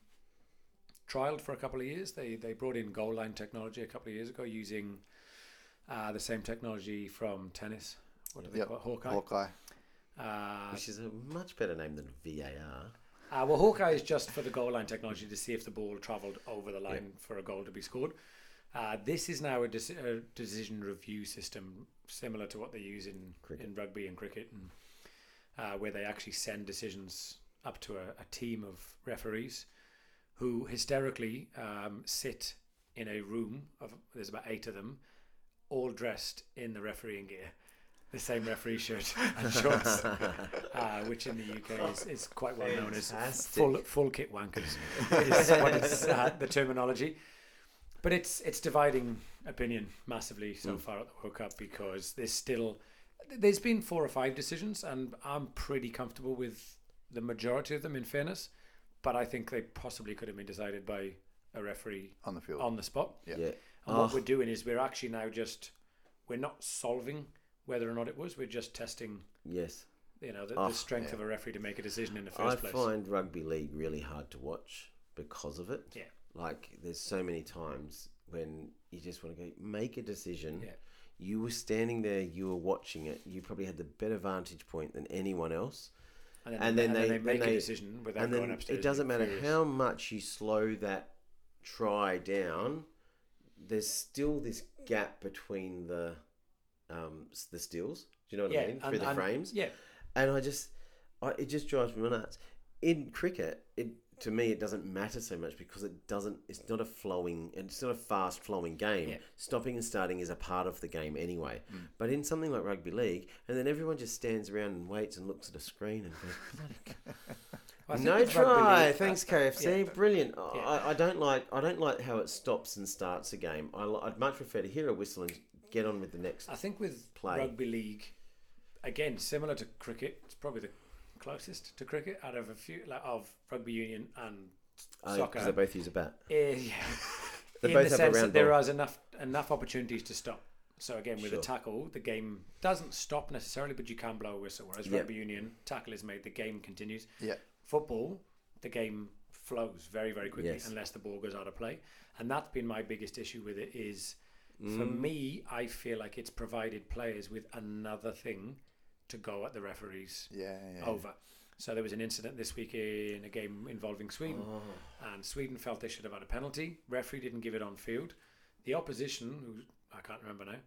trialed for a couple of years. They they brought in goal line technology a couple of years ago using uh, the same technology from tennis. What do they Yep. call it? Hawkeye. Hawkeye. Uh, Which is a much better name than VAR. Uh, well, Hawkeye is just for the goal line technology to see if the ball travelled over the line for a goal to be scored. Uh, this is now a, deci- a decision review system similar to what they use in, Cricket. in rugby and cricket, and uh, where they actually send decisions up to a, a team of referees who hysterically um, sit in a room of there's about eight of them, all dressed in the refereeing gear, the same referee shirt and [laughs] shorts, uh, which in the UK is, is quite well known as full full kit wankers. is what is uh, the terminology. But it's it's dividing opinion massively so Mm. far at the World Cup because there's still there's been four or five decisions and I'm pretty comfortable with the majority of them in fairness, but I think they possibly could have been decided by a referee on the field. on the spot. Yeah. Yeah. And what Oh. we're doing is we're actually now just we're not solving whether or not it was. We're just testing, Yes. you know, the, Oh, the ah, strength yeah. of a referee to make a decision in the I first place. I find rugby league really hard to watch because of it. Yeah. Like there's so many times when you just want to go make a decision. Yeah. You were standing there, you were watching it. You probably had the better vantage point than anyone else. and then, and they, then and then they- make a decision without going upstairs. it doesn't matter furious. how much you slow that try down. There's still this gap between the um, the stills. Do you know what yeah, I mean? Through the frames. Yeah, and I just, I, it just drives me nuts. In cricket, it to me it doesn't matter so much because it doesn't. It's not a flowing. It's not a fast flowing game. Yeah. Stopping and starting is a part of the game anyway. Mm. But in something like rugby league, and then everyone just stands around and waits and looks at a screen and goes, [laughs] Well, no try. Thanks, KFC. yeah. Brilliant. Yeah. I, I don't like. I don't like how it stops and starts a game. I, i'd much prefer to hear a whistle and get on with the next. I think with Play. rugby league, again similar to cricket, it's probably the closest to cricket out of a few like, of rugby union and soccer. Because they both use a bat. Eh, yeah. [laughs] They in both the have sense that there ball. is enough enough opportunities to stop. So again, with Sure. a tackle, the game doesn't stop necessarily, but you can blow a whistle. Whereas Yeah. rugby union, tackle is made, the game continues. Yeah. Football, the game flows very very quickly Yes. unless the ball goes out of play, and that's been my biggest issue with it. Is for Mm. me, I feel like it's provided players with another thing to go at the referees Yeah, yeah. over. So there was an incident this week in a game involving Sweden Oh. and Sweden felt they should have had a penalty. Referee didn't give it on field. The opposition, who I can't remember now,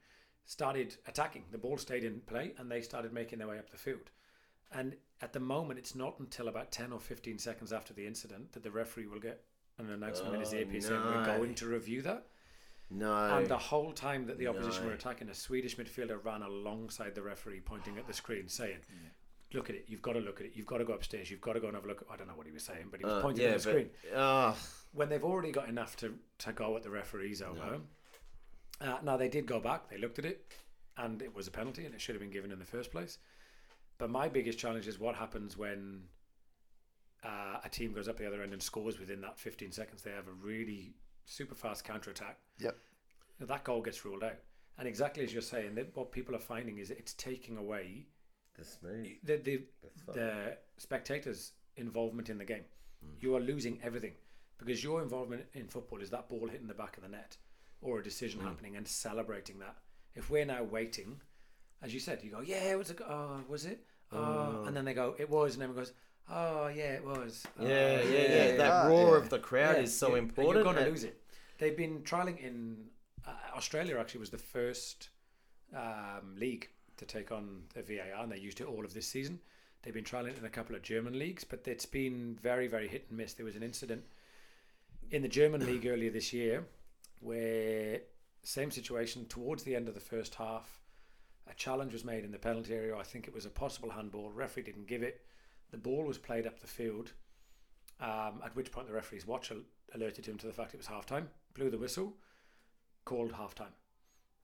started attacking. The ball stayed in play and they started making their way up the field. And at the moment, it's not until about 10 or 15 seconds after the incident that the referee will get an announcement in his Oh, ear saying, We're going to review that. No. And the whole time that the opposition No. were attacking, a Swedish midfielder ran alongside the referee, pointing at the screen, saying, Look at it, you've got to look at it, you've got to go upstairs, you've got to go and have a look. I don't know what he was saying, but he was Uh, pointing yeah, at the screen but, ah, when they've already got enough to, to go at the referees over. Uh, now they did go back, they looked at it, and it was a penalty, and it should have been given in the first place. But my biggest challenge is what happens when uh, a team goes up the other end and scores within that 15 seconds. They have a really super fast counter attack. Yep. That goal gets ruled out. And exactly as you're saying, that what people are finding is it's taking away the smooth. the the, the spectators' involvement in the game. You are losing everything because your involvement in football is that ball hitting the back of the net or a decision mm. happening and celebrating that. If we're now waiting, as you said, you go, yeah, it was a, go- oh, was it? Oh, oh, and then they go, it was, and everyone goes, oh, yeah, it was. Oh, Yeah, yeah, yeah. That Ah, roar yeah. of the crowd Yeah, is so you- important. You're going to lose it. They've been trialing in uh, Australia. Actually, was the first um, league to take on the VAR, and they used it all of this season. They've been trialing it in a couple of German leagues, but it's been very, very hit and miss. There was an incident in the German league earlier this year where same situation towards the end of the first half. A challenge was made in the penalty area. I think it was a possible handball. Referee didn't give it. The ball was played up the field, um, at which point the referee's watch al- alerted him to the fact it was half time, blew the whistle, called half time.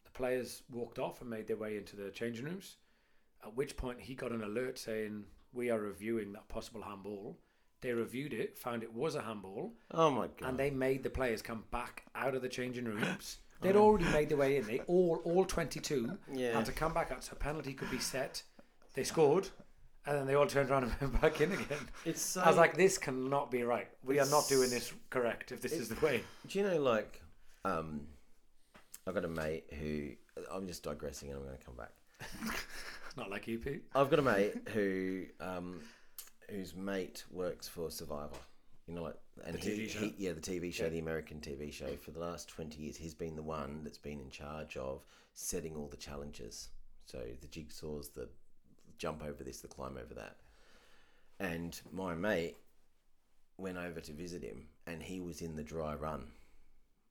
The players walked off and made their way into the changing rooms, at which point he got an alert saying, We are reviewing that possible handball. They reviewed it, found it was a handball, Oh my god! and they made the players come back out of the changing [laughs] rooms. They'd already made their way in. They all all twenty two Yeah. had to come back out so a penalty could be set. They scored, and then they all turned around and went back in again. it's so. I was like, this cannot be right. We are not doing this correct if this is the way. Do you know, like, um, I've got a mate who I'm just digressing, and I'm going to come back. [laughs] Not like you, Pete. I've got a mate who, um, whose mate works for Survivor. You know, like, and The he, show? he- yeah, the TV show, the American TV show. For the last twenty years, he's been the one that's been in charge of setting all the challenges. So the jigsaws, the jump over this, the climb over that. And my mate went over to visit him, and he was in the dry run.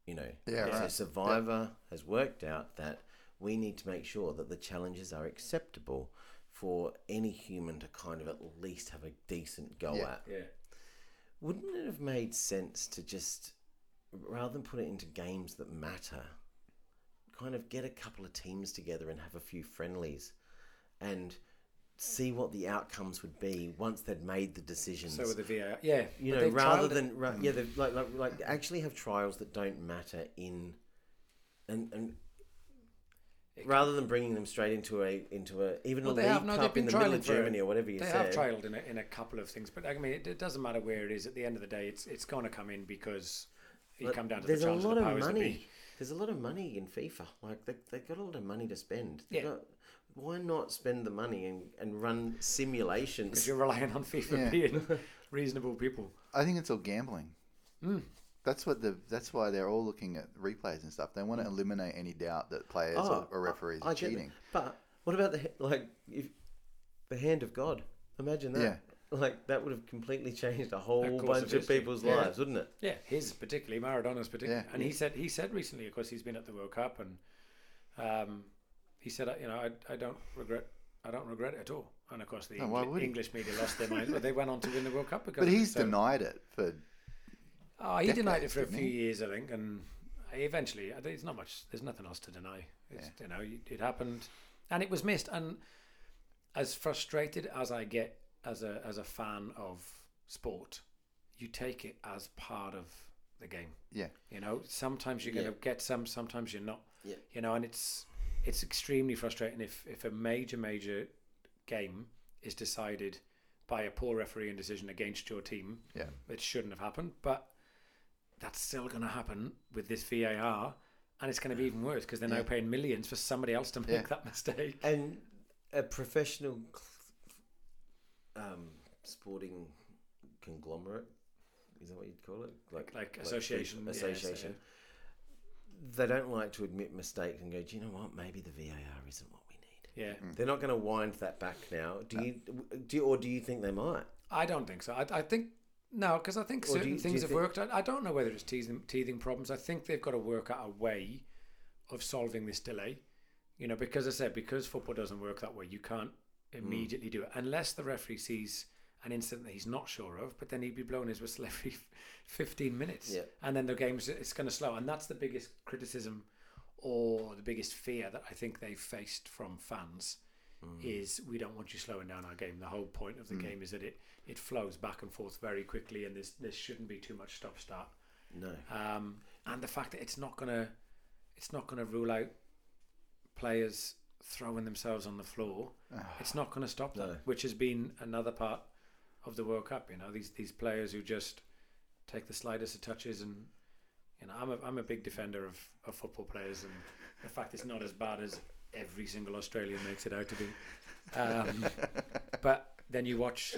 You know, Yeah, so right. Survivor has worked out that we need to make sure that the challenges are acceptable for any human to kind of at least have a decent go Yeah. at. Yeah. Wouldn't it have made sense to just, rather than put it into games that matter, kind of get a couple of teams together and have a few friendlies and see what the outcomes would be once they'd made the decisions? So with the VAR, yeah, you but know, rather than ra- yeah, they've, like, like like actually have trials that don't matter in, and and rather than bringing them straight into a into a even Well, a league have, no, cup in the middle of for it. Germany or whatever you they said. have trialed in a, in a couple of things, but I mean, it, it doesn't matter where it is. At the end of the day, it's it's going to come in because you But come down to there's the a lot of the of powers money. There's a lot of money in FIFA. Like they they've got a lot of money to spend. They've Yeah. got- why not spend the money and, and run Because simulations? you're relying on FIFA Yeah. being [laughs] reasonable people. I think it's all gambling. Mm. That's what the. That's why they're all looking at replays and stuff. They want to eliminate any doubt that players Oh, or, or referees I are get cheating. But what about the like if the hand of God? Imagine that. Yeah. Like that would have completely changed a whole course bunch of of people's Yeah. lives, wouldn't it? Yeah, his particularly Maradona's particularly, Yeah. and he said he said recently, of course, he's been at the World Cup, and um, he said, you know, I, I don't regret, I don't regret it at all. And of course, the No, why Engli- English media lost their mind, but they went on to win the World Cup because. But he's so- denied it for. Oh, he denied it for a few he? years, I think, and eventually, it's not much. There's nothing else to deny. It's, You know, it happened, and it was missed. And as frustrated as I get as a as a fan of sport, you take it as part of the game. Yeah. You know, sometimes you're Yeah. going to get some, sometimes you're not. Yeah. You know, and it's it's extremely frustrating if if a major major game is decided by a poor refereeing decision against your team. Yeah. It shouldn't have happened, but that's still going to happen with this VAR, and it's going to be even worse because they're now paying millions for somebody else to make Yeah. that [laughs] mistake. And a professional um, sporting conglomerate is that what you'd call it? Like Like association, FIFA yeah, association. They don't like to admit mistakes and go. Do you know what? Maybe the VAR isn't what we need. Yeah, They're not going to wind that back now. Do you? Do you, or do you think they might? I don't think so. I, I think no, because I think Or certain you- things have think- worked. I, I don't know whether it's teething, teething problems. I think they've got to work out a way of solving this delay. You know, because I said because football doesn't work that way, you can't Hmm. immediately do it unless the referee sees an incident that he's not sure of. But then he'd be blowing his whistle [laughs] every fifteen minutes, Yeah. and then the game's it's going to slow. And that's the biggest criticism or the biggest fear that I think they've faced from fans mm. is we don't want you slowing down our game. The whole point of the mm. game is that it, it flows back and forth very quickly, and there's there shouldn't be too much stop start. No. Um, and the fact that it's not gonna it's not gonna rule out players throwing themselves on the floor. Ah. it's not gonna stop that, No. which has been another part of the World Cup. You know, these these players who just take the slightest of touches and. You know, I'm a, I'm a big defender of, of football players, and the fact it's not as bad as every single Australian makes it out to be. Um, [laughs] but then you watch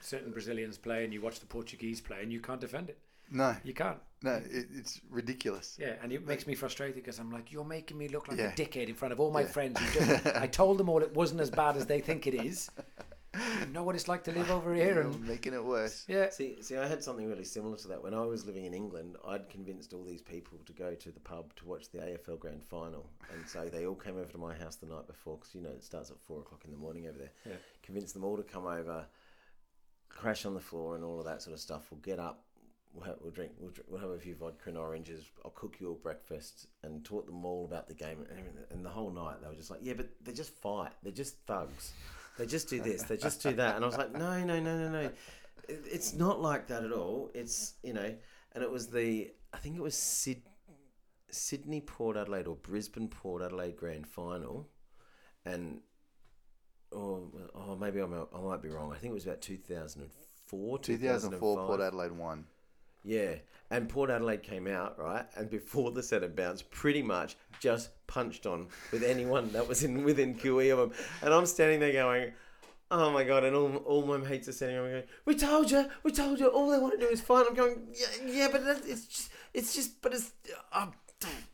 certain Brazilians play, and you watch the Portuguese play, and you can't defend it. No, You can't. no, it, it's ridiculous. Yeah, and it makes me frustrated because I'm like, you're making me look like Yeah. a dickhead in front of all my Yeah. friends. [laughs] Just, I told them all it wasn't as bad as they think it is. You know what it's like to live [laughs] over here, You're and making it worse. yeah, See, see, I had something really similar to that when I was living in England. I'd convinced all these people to go to the pub to watch the AFL Grand Final, and so they all came over to my house the night before because you know it starts at four o'clock in the morning over there. Yeah. Convinced them all to come over, crash on the floor and all of that sort of stuff. We'll get up. We'll have, we'll drink. We'll, dr- we'll have a few vodka and oranges. I'll cook you all breakfast and taught them all about the game and everything. And the whole night they were just like, yeah, but they just fight. They're just thugs. They just do this. They just do that. And I was like, no, no, no, no, no. It's not like that at all. It's you know, and it was the I think it was Sid, Sydney Port Adelaide or Brisbane Port Adelaide Grand Final, and or oh maybe I'm, I might be wrong. I think it was about 2004, 2004 Port Adelaide won. Yeah, and Port Adelaide came out right, and before the set and bounce, pretty much just punched on with anyone that was in within QE of them, and I'm standing there going. Oh my god! And all, all my mates are standing around going, "We told you, we told you. All they want to do is fight." I'm going, "Yeah, yeah, but that's, it's just, it's just, but it's, uh,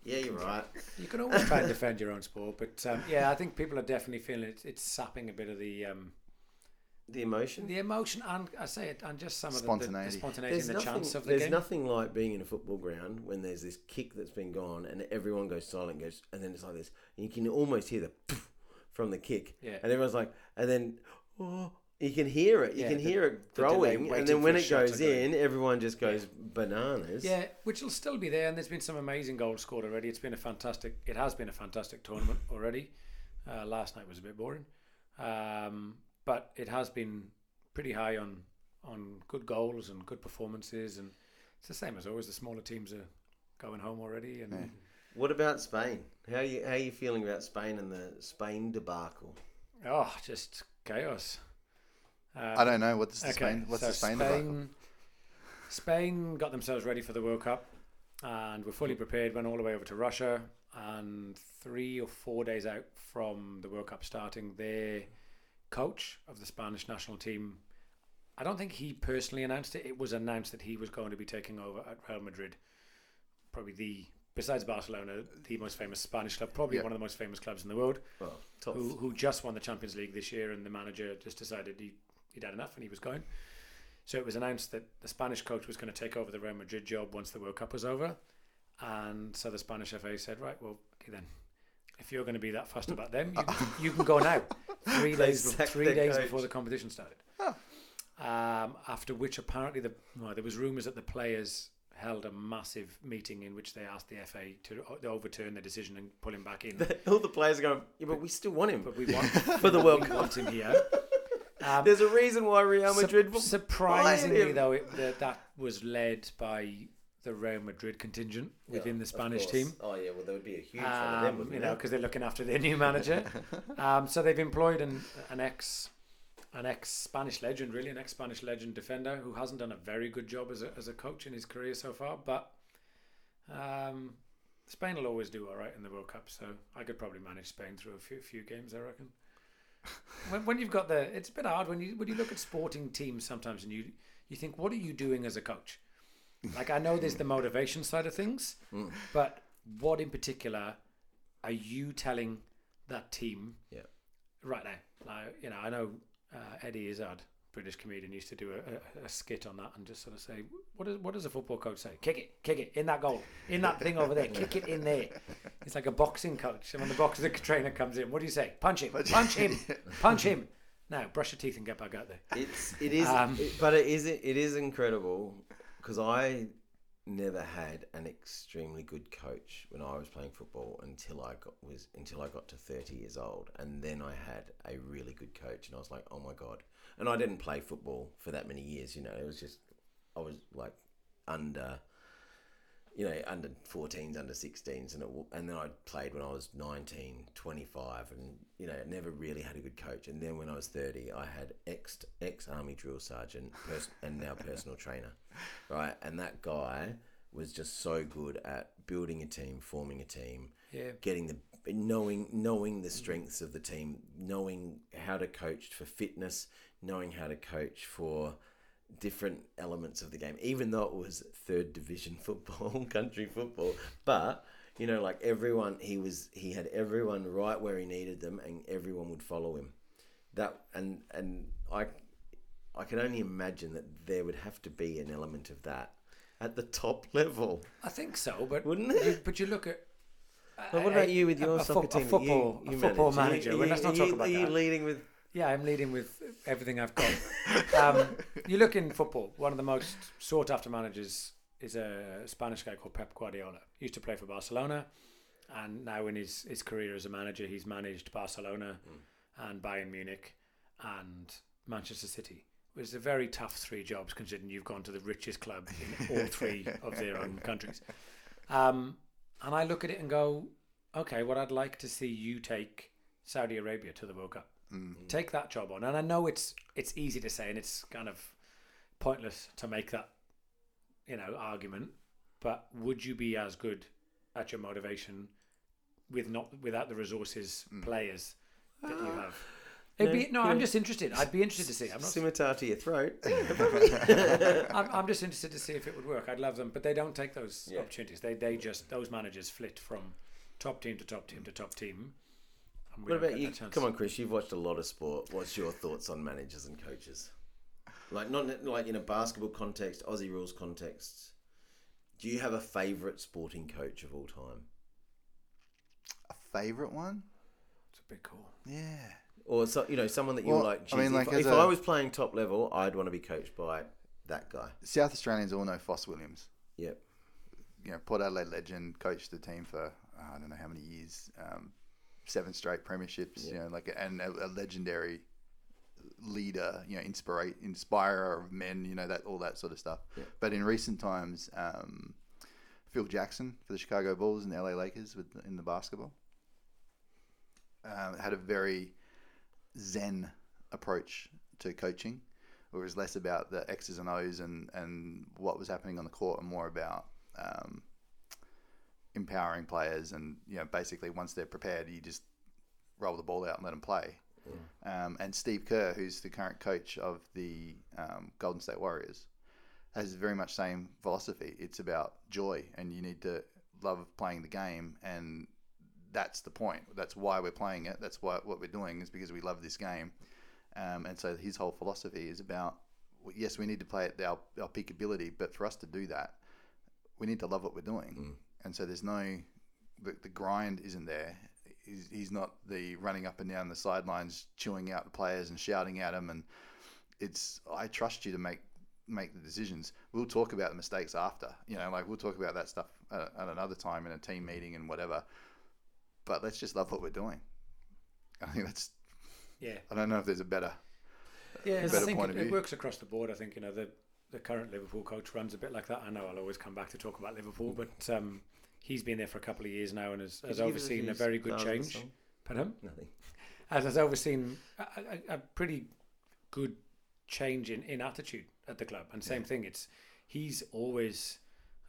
yeah, you're right." You can always try and defend your own sport, but um, yeah, I think people are definitely feeling it. It's sapping a bit of the um, The emotion. the emotion and I say it, and just some of the, the, Spontaneity. the spontaneity There's and the nothing. chance of the there's game. nothing like being in a football ground when there's this kick that's been gone and everyone goes silent, goes, and then it's like this, and you can almost hear the poof from the kick, Yeah. and everyone's like, and then oh, you can hear it, you Yeah, can the- hear it the delay growing, waiting and then when it shot to goes go in, everyone just goes bananas. Yeah, which will still be there, and there's been some amazing goals scored already. It's been a fantastic. It has been a fantastic tournament already. Uh, last night was a bit boring, um, but it has been pretty high on on good goals and good performances, and it's the same as always. The smaller teams are going home already, and Yeah. What about Spain? How you how you feeling about Spain and the Spain debacle? oh, just chaos. Uh, I don't know what's the Spain. What's so the Spain, Spain, debacle? Spain got themselves ready for the World Cup and were fully prepared. Went all the way over to Russia, and three or four days out from the World Cup starting, their coach of the Spanish national team. I don't think he personally announced it. It was announced that he was going to be taking over at Real Madrid, probably the besides Barcelona, the most famous Spanish club, probably Yeah. one of the most famous clubs in the world Well, who, who just won the Champions League this year, and the manager just decided he, he'd had enough and he was going. So it was announced that the Spanish coach was going to take over the Real Madrid job once the World Cup was over. And so the Spanish FA said, right, well, okay then. If you're going to be that fussed about them, you, [laughs] can- you can go now. Three [laughs] days, three days coach. before the competition started. Um, after which apparently the well, there was rumours that the players held a massive meeting in which they asked the FA to overturn the decision and pull him back in. all the players are going, yeah, but we still want him but we want [laughs] for the World we Cup. want him here. Um, There's a reason why Real Madrid. will surprisingly, though, it, that that was led by the Real Madrid contingent within the Spanish team. Oh yeah, well there would be a huge them, Um, wouldn't you know, because they're looking after their new manager. [laughs] um, so they've employed an, an ex, an ex Spanish legend, really, an ex Spanish legend defender who hasn't done a very good job as a, as a coach in his career so far. But um, Spain will always do all right in the World Cup, so I could probably manage Spain through a few, few games, I reckon. [laughs] when, when you've got the, it's a bit hard when you when you look at sporting teams sometimes, and you you think, what are you doing as a coach? Like I know there's the motivation side of things, Mm. but what in particular are you telling that team? Yeah. Right now, like you know, I know uh, Eddie Izzard, British comedian, used to do a, a, a skit on that and just sort of say, what does what does a football coach say? Kick it, kick it in that goal, in that thing over there, kick it in there. It's like a boxing coach, and when the boxing trainer comes in, what do you say? Punch him, punch him, punch him. Now brush your teeth and get back out there. It's it is, Um, it- but it is it is incredible because I never had an extremely good coach when I was playing football until I got was until I got to thirty years old, and then I had a really good coach, and I was like, oh my god! And I didn't play football for that many years, you know. It was just I was like under. You know, under 14s, under 16s, and it, and then I played when I was 19, 25, and you know, never really had a good coach. And then when I was 30, I had ex ex army drill sergeant pers- and now personal trainer, right? And that guy was just so good at building a team, forming a team, Yeah. getting the knowing knowing the strengths of the team, knowing how to coach for fitness, knowing how to coach for different elements of the game, even though it was third division [laughs] football, country football. But you know, like everyone, he was he had everyone right where he needed them, and everyone would follow him. That and and I I can only imagine that there would have to be an element of that at the top [laughs] level. I think so, but Wouldn't you, it? but you look at. But what about you with your a soccer fo- team? a football, you, a you football manage? Manager. you- well, let's not talk about Are you leading with? Yeah, I'm leading with everything I've got. Um, you look in football, one of the most sought after managers is a Spanish guy called Pep Guardiola. He used to play for Barcelona, and now in his, his career as a manager, he's managed Barcelona and Bayern Munich and Manchester City. It's a very tough three jobs considering you've gone to the richest club in all three of their own [laughs] countries. Um, and I look at it and go, okay, what I'd like to see you take Saudi Arabia to the World Cup. Mm. Take that job on. And I know it's it's easy to say and it's kind of pointless to make that, you know, argument. But would you be as good at your motivation with not without the resources, mm. players that you ah. have? It'd No, be, no, I'm just interested. I'd be interested to see. I'm not Scimitar to your throat. [laughs] I'm, I'm just interested to see if it would work. I'd love them, but they don't take those Yeah. opportunities. They they just those managers flit from top team to top team to top team. And we What about you? that chance. Come on, Chris. You've watched a lot of sport. What's your thoughts on managers and coaches? Like not like in a basketball context, Aussie rules context. Do you have a favourite sporting coach of all time, A favorite one? It's a big call. Yeah. or so, you know someone that you Well, like? I mean, like, if, as if a- I was playing top level, I'd want to be coached by that guy. South Australians all know Fos Williams. Yep. You know, Port Adelaide legend, coached the team for uh, I don't know how many years, um, seven straight premierships. You know, like and a, a legendary leader. You know, inspire inspirer of men. You know that all that sort of stuff. Yeah. But in recent times, um, Phil Jackson for the Chicago Bulls and the LA Lakers with in the basketball um, had a very zen approach to coaching. Where it was less about the X's and O's and, and what was happening on the court and more about um, empowering players. And, you know, basically once they're prepared, you just roll the ball out and let them play. Um, and Steve Kerr, who's the current coach of the um, Golden State Warriors, has very much same philosophy. It's about joy, and you need to love playing the game, and that's the point. That's why we're playing it. That's why what we're doing is because we love this game. Um, and so his whole philosophy is about yes, we need to play at our, our peak ability, but for us to do that, we need to love what we're doing. And so there's no the, the grind isn't there. He's, he's not the running up and down the sidelines, chewing out the players and shouting at them. And it's I trust you to make make the decisions. We'll talk about the mistakes after. You know, like we'll talk about that stuff at, at another time in a team meeting and whatever. But let's just love what we're doing. I think that's. Yeah, I don't know if there's a better. yeah. I better think point it, it works across the board. I think you know the the current Liverpool coach runs a bit like that. I know I'll always come back to talk about Liverpool, but um, he's been there for a couple of years now and has, has Could you give us overseen a very good stars of the change. Pardon? Nothing. and has overseen a, a, a pretty good change in, in attitude at the club. And same thing, it's he's always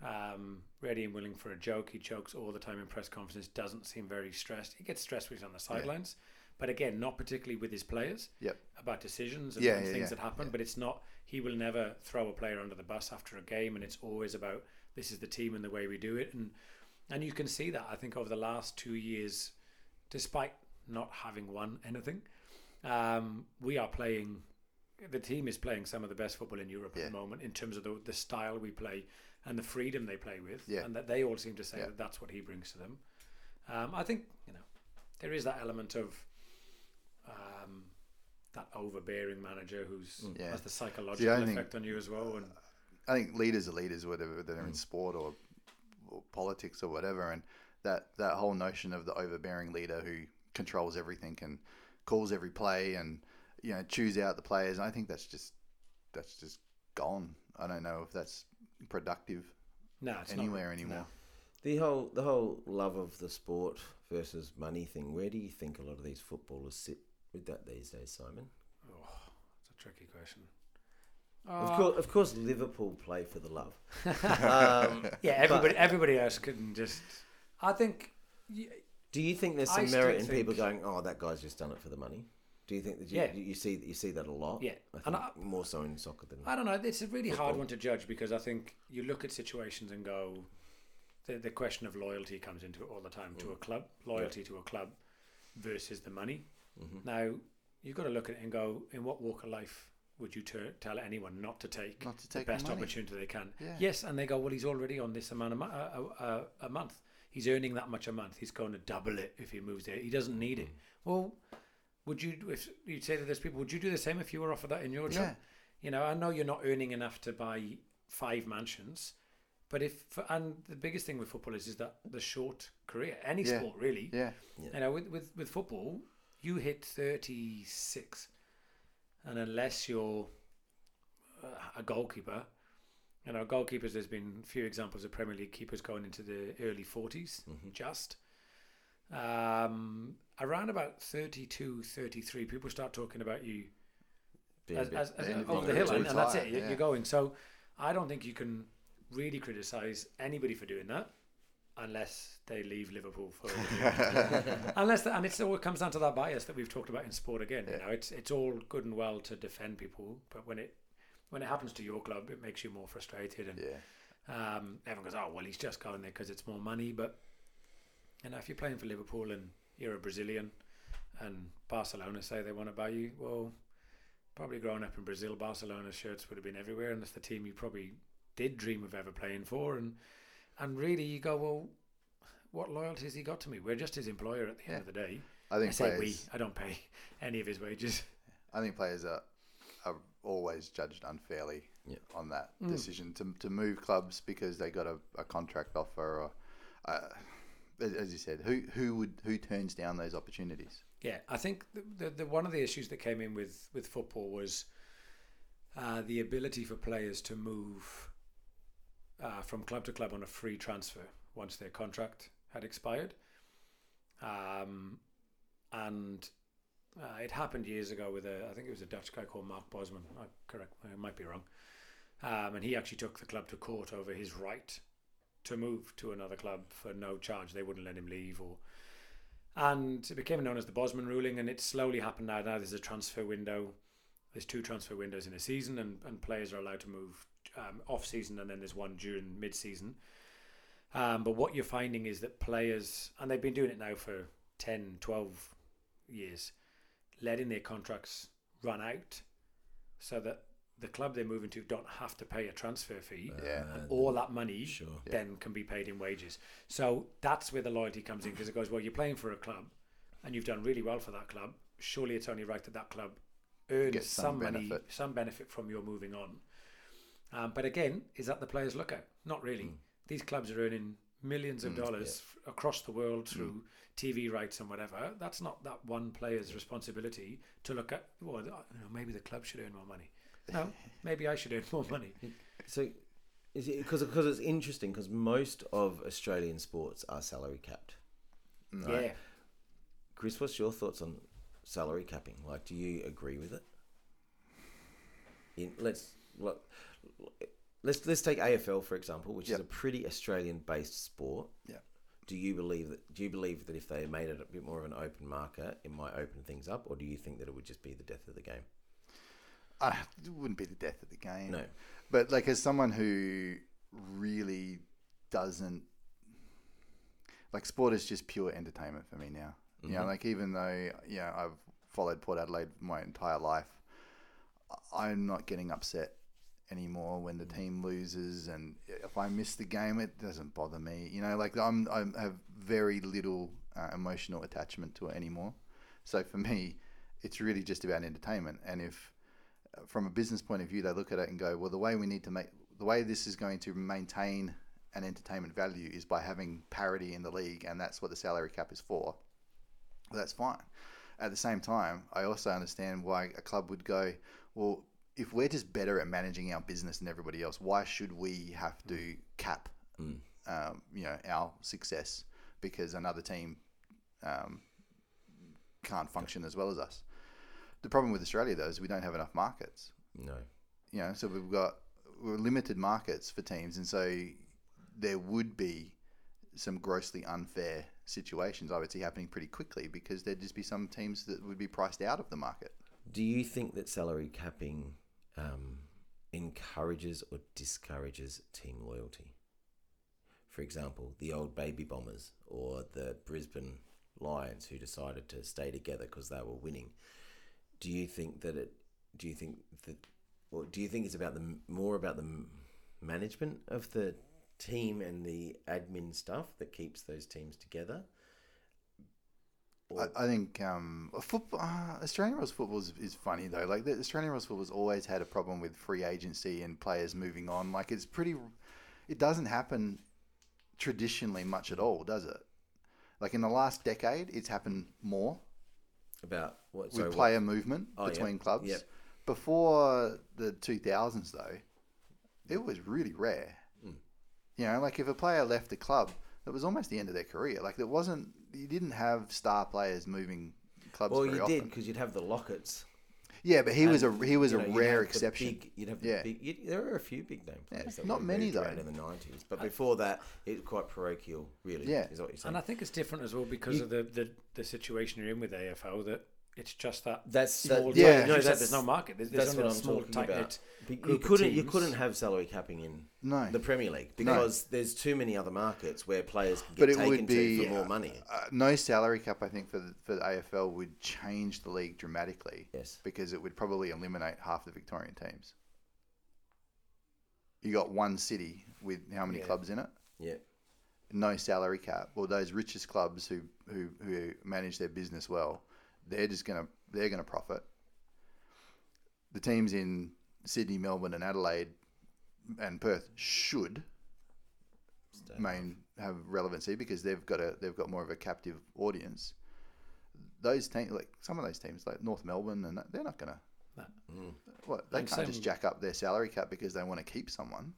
um, ready and willing for a joke. He jokes all the time in press conferences. Doesn't seem very stressed. He gets stressed when he's on the sidelines, but again, not particularly with his players Yep. about decisions and, Yeah, and yeah, things yeah, that happen. But it's not. He will never throw a player under the bus after a game, and it's always about this is the team and the way we do it. And and you can see that I think over the last two years, despite not having won anything, um, we are playing. The team is playing some of the best football in Europe Yeah. at the moment in terms of the, the style we play and the freedom they play with, Yeah. and that they all seem to say Yeah. that that's what he brings to them. Um, I think you know there is that element of um, that overbearing manager who's Mm. Has the psychological thing- effect on you as well. And I think leaders are leaders, whether they're in sport or, or politics or whatever, and that that whole notion of the overbearing leader who controls everything and calls every play and you know chews out the players. I think that's just that's just gone. I don't know if that's productive no, it's anywhere not, anymore. no. The whole the whole love of the sport versus money thing. Where do you think a lot of these footballers sit with that these days, Simon? Oh, it's a tricky question. Of course, of course, Liverpool play for the love. [laughs] um, yeah, everybody, everybody else can just. I think do you think there's some merit in people going, "Oh, that guy's just done it for the money"? Do you think that you, Yeah. you see you see that a lot? Yeah. I think And I- more so in soccer than I don't know. It's a really hard one to judge because I think you look at situations and go, the, the question of loyalty comes into it all the time to a club, loyalty to a club versus the money. Now, you've got to look at it and go, in what walk of life would you ter- tell anyone not to take, Not to the take the best money. opportunity they can? Yeah. Yes, and they go, well, he's already on this amount of mo- uh, uh, uh, a month. He's earning that much a month. He's going to double it if he moves there. He doesn't need it. Well, would you if you'd say to those people, would you do the same if you were offered that in your job? Yeah. You know, I know you're not earning enough to buy five mansions, but if and the biggest thing with football is is that the short career, any Yeah. sport really. Yeah. You know, with, with with football, you hit thirty six, and unless you're uh, a goalkeeper, you know, goalkeepers. There's been a few examples of Premier League keepers going into the early 40s, just. Um, around about 32, 33, people start talking about you Being as, bit- as, as, over the hill, and, and that's it. yeah. you're going. So, I don't think you can really criticise anybody for doing that, unless they leave Liverpool for. [laughs] unless, the, and it's all it comes down to that bias that we've talked about in sport again. You know, it's it's all good and well to defend people, but when it when it happens to your club, it makes you more frustrated, and Yeah. um, everyone goes, "Oh, well, he's just going there because it's more money." But you know, if you're playing for Liverpool and you're a Brazilian, and Barcelona say they want to buy you, well, probably growing up in Brazil, Barcelona shirts would have been everywhere, and that's the team you probably did dream of ever playing for. And and really, you go, well, what loyalty has he got to me? We're just his employer at the end Yeah. of the day. I I think say players. we. I don't pay [laughs] any of his wages. I think players are are always judged unfairly Yeah. on that Mm. decision to, to move clubs because they got a, a contract offer or uh, as as you said who who would who turns down those opportunities Yeah, I think the, the, the one of the issues that came in with with football was uh, the ability for players to move uh, from club to club on a free transfer once their contract had expired, um, and uh, it happened years ago with a I think it was a Dutch guy called Mark Bosman. I correct, I might be wrong, um, and he actually took the club to court over his right to move to another club for no charge. They wouldn't let him leave or and it became known as the Bosman ruling, and it slowly happened now. Now there's a transfer window. There's two transfer windows in a season, and, and players are allowed to move um, off season, and then there's one during mid season. Um, but what you're finding is that players, and they've been doing it now for 10, 12 years, letting their contracts run out so that the club they're moving to don't have to pay a transfer fee. Yeah. Uh, All that money Sure. then can be paid in wages. So that's where the loyalty comes in because it goes, well, you're playing for a club and you've done really well for that club. Surely it's only right that that club earns Get some, some money, benefit. some benefit from your moving on. Um, but again, is that the player's lookout? Not really. These clubs are earning millions of Mm, dollars f- across the world through TV rights and whatever. That's not that one player's responsibility to look at. Well, you know, maybe the club should earn more money. No, [laughs] maybe I should earn more money. So, is it because because it's interesting because most of Australian sports are salary capped. No. Yeah. Chris, what's your thoughts on salary capping? Like, do you agree with it? In, let's look, let's let's take AFL for example, which is a pretty Australian-based sport. Yeah. Do you believe that? Do you believe that if they made it a bit more of an open market, it might open things up, or do you think that it would just be the death of the game? Uh, it wouldn't be the death of the game No. But like as someone who really doesn't like sport is just pure entertainment for me now. You know, Mhm. like even though you know I've followed Port Adelaide my entire life, I'm not getting upset anymore when the team loses, and if I miss the game, it doesn't bother me. You know, like I'm I have very little uh, emotional attachment to it anymore. So for me, it's really just about entertainment, and if from a business point of view, they look at it and go, well, the way we need to make, the way this is going to maintain an entertainment value is by having parity in the league, and that's what the salary cap is for. Well, that's fine. At the same time, I also understand why a club would go, well, if we're just better at managing our business than everybody else, why should we have to cap, Mm. um, you know, our success because another team um, can't function as well as us? The problem with Australia, though, is we don't have enough markets No. you know, so we've got we're limited markets for teams, and so there would be some grossly unfair situations I would see happening pretty quickly because there'd just be some teams that would be priced out of the market. Do you think that salary capping um, encourages or discourages team loyalty? For example, the old baby bombers or the Brisbane Lions who decided to stay together because they were winning. Do you think that it? Do you think that? Or do you think it's about the more about the management of the team and the admin stuff that keeps those teams together? I, I think um, football, uh, Australian rules football is, is funny though. Like the Australian rules football has always had a problem with free agency and players moving on. Like it's pretty, it doesn't happen traditionally much at all, does it? Like in the last decade, it's happened more About what? with Sorry, what? player movement Oh, between clubs. Yep. Before the 2000s, though, it was really rare. Hmm. You know, like if a player left a club, it was almost the end of their career. Like it wasn't, you didn't have star players moving clubs Well, very you often. did because you'd have the Locketts. Yeah, but he was a he was you a know, you'd rare exception. big- you'd have the Yeah. big. you'd- there were a few big name Yeah, players. that not were many, though. in the nineties, but before that, it was quite parochial. Really, Yeah. is what you're saying. And I think it's different as well because You- of the, the, the situation you're in with AFL that it's just that That's small. that, yeah. yeah, No, you that's- there's no market. There's, there's That's only what a I'm small talking about. you couldn't you couldn't have salary capping in No. the Premier League because there's too many other markets where players can get But it taken would be to for more money. Uh, no salary cap, I think, for the, for the AFL would change the league dramatically. Yes. because it would probably eliminate half the Victorian teams. You got one city with how many Yeah. clubs in it? Yeah. No salary cap. Well, those richest clubs who, who, who manage their business well, they're just gonna they're gonna profit. The teams in Sydney, Melbourne, and Adelaide, and Perth should main have relevancy because they've got a they've got more of a captive audience. Those teams, like some of those teams, like North Melbourne, and that, they're not gonna. No. Mm. What they And can't just jack up their salary cap because they want to keep someone.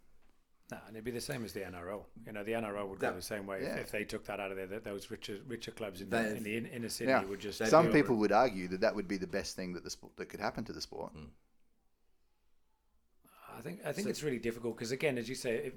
No, and it'd be the same as the NRL. You know, the NRL would That- go the same way yeah. if, if they took that out of there. That those richer richer clubs in the, in the in, inner city Yeah. would just. Some people would argue that that would be the best thing that the sport that could happen to the sport. Hmm. I think I think So- it's really difficult because again, as you say, if,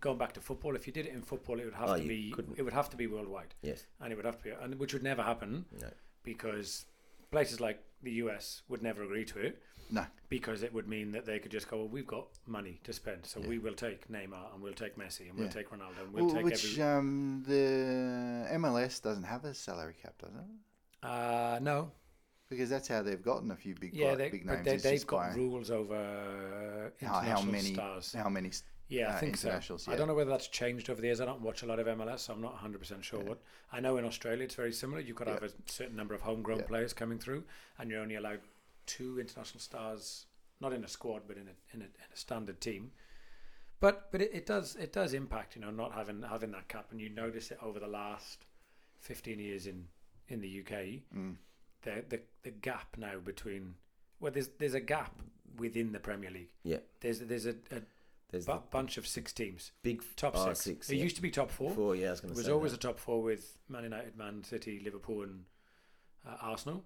going back to football, if you did it in football, it would have Oh, to be couldn't. it would have to be worldwide, Yes. and it would have to be, and which would never happen No. because places like the US would never agree to it No, because it would mean that they could just go, well, we've got money to spend, so we will take Neymar and we'll take Messi and we'll Yeah. take Ronaldo and we'll Well, take which every. um, the MLS doesn't have a salary cap, does it? Uh, no, Because that's how they've gotten a few big yeah, they, big names. they, they've got rules over how, international how many stars. how many Yeah, I uh, think so. internationals, I don't know whether that's changed over the years. I don't watch a lot of MLS, so I'm not 100% sure what. I know in Australia it's very similar. You've got to Yeah. have a certain number of homegrown Yeah. players coming through, and you're only allowed two international stars, not in a squad, but in a, in a, in a standard team. But but it, it does it does impact, you know, not having having that cap, and you notice it over the last 15 years in, in the UK. Mm. The, the the gap now between well, there's there's a gap within the Premier League. Yeah. There's there's a, a There's bu- bunch of six teams. big Top six. six. It yeah. used to be top four. Four, yeah, I was going It to was always that. a top four with Man United, Man City, Liverpool, and uh, Arsenal.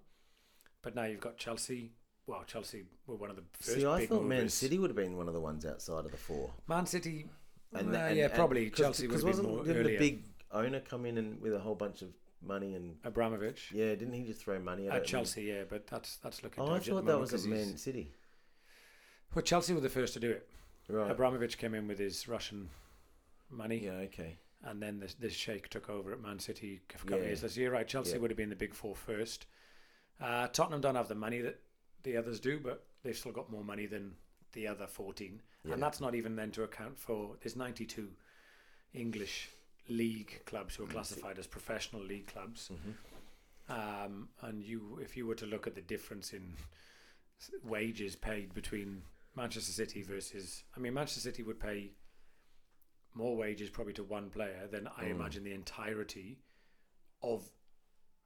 But now you've got Chelsea. Well, Chelsea were one of the first See, I big thought Man movers. City would have been one of the ones outside of the four. Man City. And, uh, and- yeah, and- probably cause, Chelsea would cause have been more didn't earlier. the big owner come in and with a whole bunch of money and Abramovich yeah, didn't he just throw money at, at Chelsea, yeah, but that's that's looking. Oh, I thought that was at Man City. Well, Chelsea were the first to do it. Right. Abramovich came in with his Russian money, Yeah. Okay. and then this, this sheikh took over at Man City a couple of years later. So you're right, Chelsea Yeah. would have been the big four first. Uh, Tottenham don't have the money that the others do, but they've still got more money than the other 14. Yeah. And that's not even then to account for there's 92 English league clubs who are classified as professional league clubs. Mm-hmm. Um, and you, if you were to look at the difference in wages paid between Manchester City versus, I mean, Manchester City would pay more wages probably to one player than I Mm. imagine the entirety of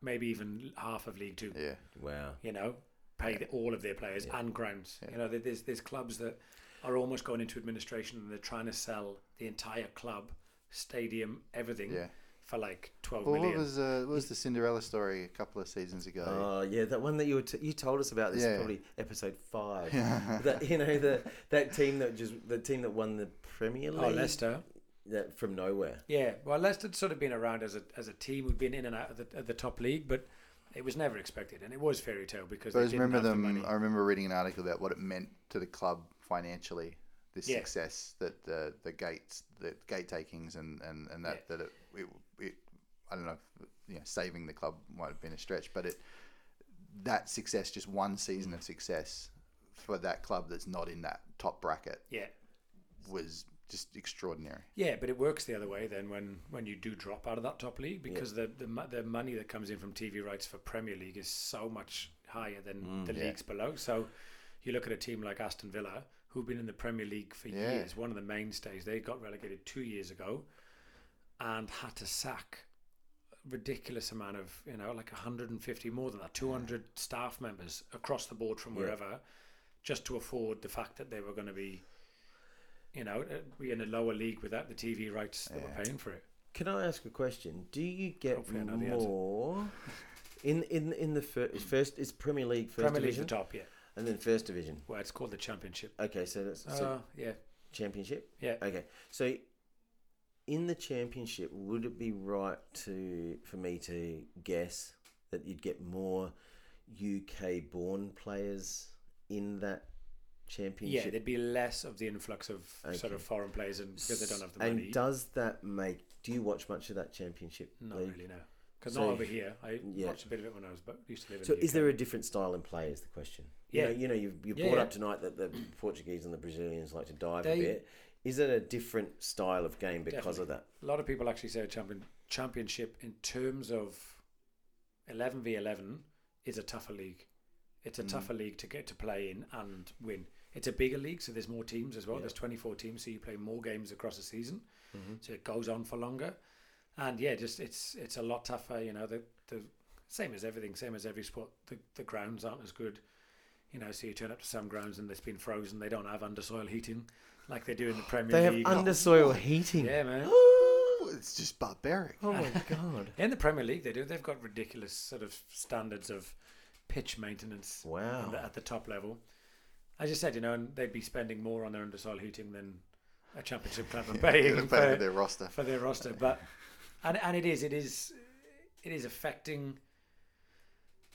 maybe even half of League Two. Yeah, Wow. You know, pay the, all of their players Yeah. and grounds. Yeah. You know, there's there's clubs that are almost going into administration and they're trying to sell the entire club, stadium, everything yeah. for like twelve Well, million. what was uh, what was the Cinderella story a couple of seasons ago? Oh yeah, that one that you were t- you told us about this Yeah. probably episode five. Yeah. [laughs] that you know the that team that just the team that won the Premier League. Oh, Leicester. That from nowhere. Yeah, well, Leicester'd sort of been around as a as a team who'd been in and out of the, of the top league, but it was never expected, and it was fairy tale because I they didn't remember have the them. money. I remember reading an article about what it meant to the club financially, the Yeah. success that the the gates, the gate takings, and and and that that it, it, it I don't know, if, you know, saving the club might have been a stretch, but it that success, just one season mm. of success for that club that's not in that top bracket, Yeah, was just extraordinary. Yeah, but it works the other way then when, when you do drop out of that top league because the, the the money that comes in from TV rights for Premier League is so much higher than mm, the yeah. leagues below. So you look at a team like Aston Villa who've been in the Premier League for Yeah. years, one of the mainstays. They got relegated two years ago and had to sack ridiculous amount of you know like 150 more than that 200 staff members across the board from Yeah. wherever just to afford the fact that they were going to be you know uh, be in a lower league without the TV rights that Yeah. were paying for it Can I ask a question? Do you get Hopefully I know the answer. more [laughs] in in in the fir- first? Is Premier League first Premier League's the division top yeah and then first division? well it's called the championship Okay, so that's so uh, yeah championship. yeah Okay, so in the championship, would it be right to for me to guess that you'd get more UK born players in that yeah there'd be less of the influx of sort of foreign players and because they don't have the and money does that make? Do you watch much of that championship? not league? really no because So- not over here I Yeah. watched a bit of it when I was but used to live in So the is there a different style in play? Is the question? You Yeah. know, you know, you you Yeah, brought yeah. up tonight that the [coughs] Portuguese and the Brazilians like to dive They- a bit. Is it a different style of game because of that? A lot of people actually say a champion championship in terms of eleven v eleven is a tougher league. It's a Mm. tougher league to get to play in and win. It's a bigger league, so there's more teams as well. Yeah. There's 24 teams, so you play more games across a season. Mm-hmm. So it goes on for longer, and yeah, just it's it's a lot tougher. You know, the the same as everything, same as every sport. The the grounds aren't as good. You know, so you turn up to some grounds and it's been frozen. They don't have undersoil heating like they do in the [gasps] Premier They have League. undersoil heating. yeah, man. [gasps] It's just barbaric. Oh my [laughs] god! In the Premier League, they do. They've got ridiculous sort of standards of pitch maintenance Wow. the, at the top level. As you said, you know, and they'd be spending more on their undersoil heating than a championship club are [laughs] paying Pay for, for their roster. for their roster. But and and it is it is it is affecting.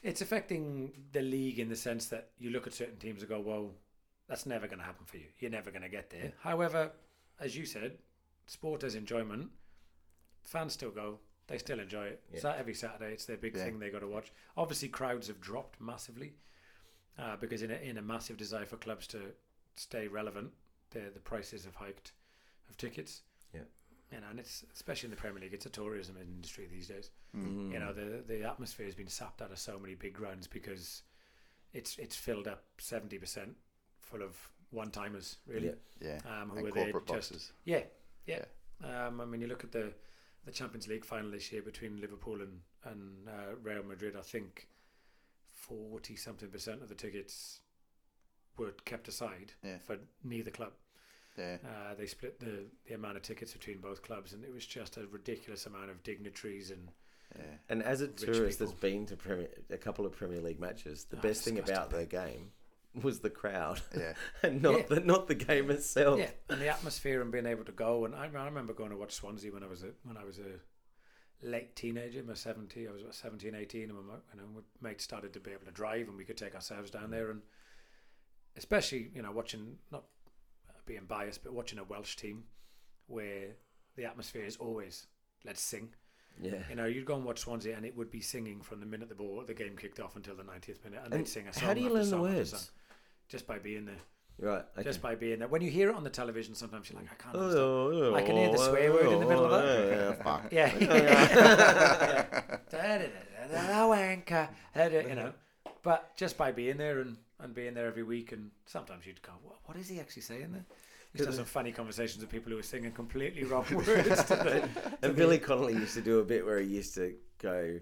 It's affecting the league in the sense that you look at certain teams and go, well, that's never going to happen for you. You're never going to get there. However, as you said, sport as enjoyment. Fans still go. They still enjoy it. Yeah. So every Saturday, it's their big Yeah. thing they got to watch. Obviously, crowds have dropped massively uh, because in a, in a massive desire for clubs to stay relevant, the the prices have hiked of tickets. Yeah. You know, and it's especially in the Premier League, it's a tourism industry these days. Mm. You know, the the atmosphere has been sapped out of so many big grounds because it's it's filled up seventy percent full of one timers, really. Yeah. Yeah. Um, who and are there corporate just boxes. yeah, yeah. Um, I mean, you look at the the Champions League final this year between Liverpool and and uh, Real Madrid. I think forty something percent of the tickets were kept aside Yeah. for neither club. Yeah. Uh, they split the the amount of tickets between both clubs, and it was just a ridiculous amount of dignitaries and Yeah. And as a Rich tourist that's people. been to Premier, a couple of Premier League matches, the Oh, best thing about disgusting. the game was the crowd, Yeah. [laughs] and not Yeah. the not the game itself. yeah, and the atmosphere and being able to go. And I, I remember going to watch Swansea when I was a when I was a late teenager, my 70, I was about 17, 18, and my, you know, my mates started to be able to drive, and we could take ourselves down there, and especially you know watching not being biased, but watching a Welsh team where the atmosphere is always let's sing. Yeah. You know, you'd go and watch Swansea, and it would be singing from the minute the ball the game kicked off until the 90th minute, and, And they'd sing a song. how do you learn the words? song, Just by being there Right. Okay. just by being there. When you hear it on the television, sometimes you're like, I can't Oh, understand. oh, I can hear the swear word in the middle of it. oh, yeah, fuck. [laughs] Yeah. Oh, Da-da-da-da-da, [laughs] wanker. You know, but just by being there and, and being there every week, and sometimes you'd go, what, what is he actually saying there? Used to have some funny conversations with people who were singing completely wrong [laughs] words. To the, And Billy Connolly used to do a bit where he used to go,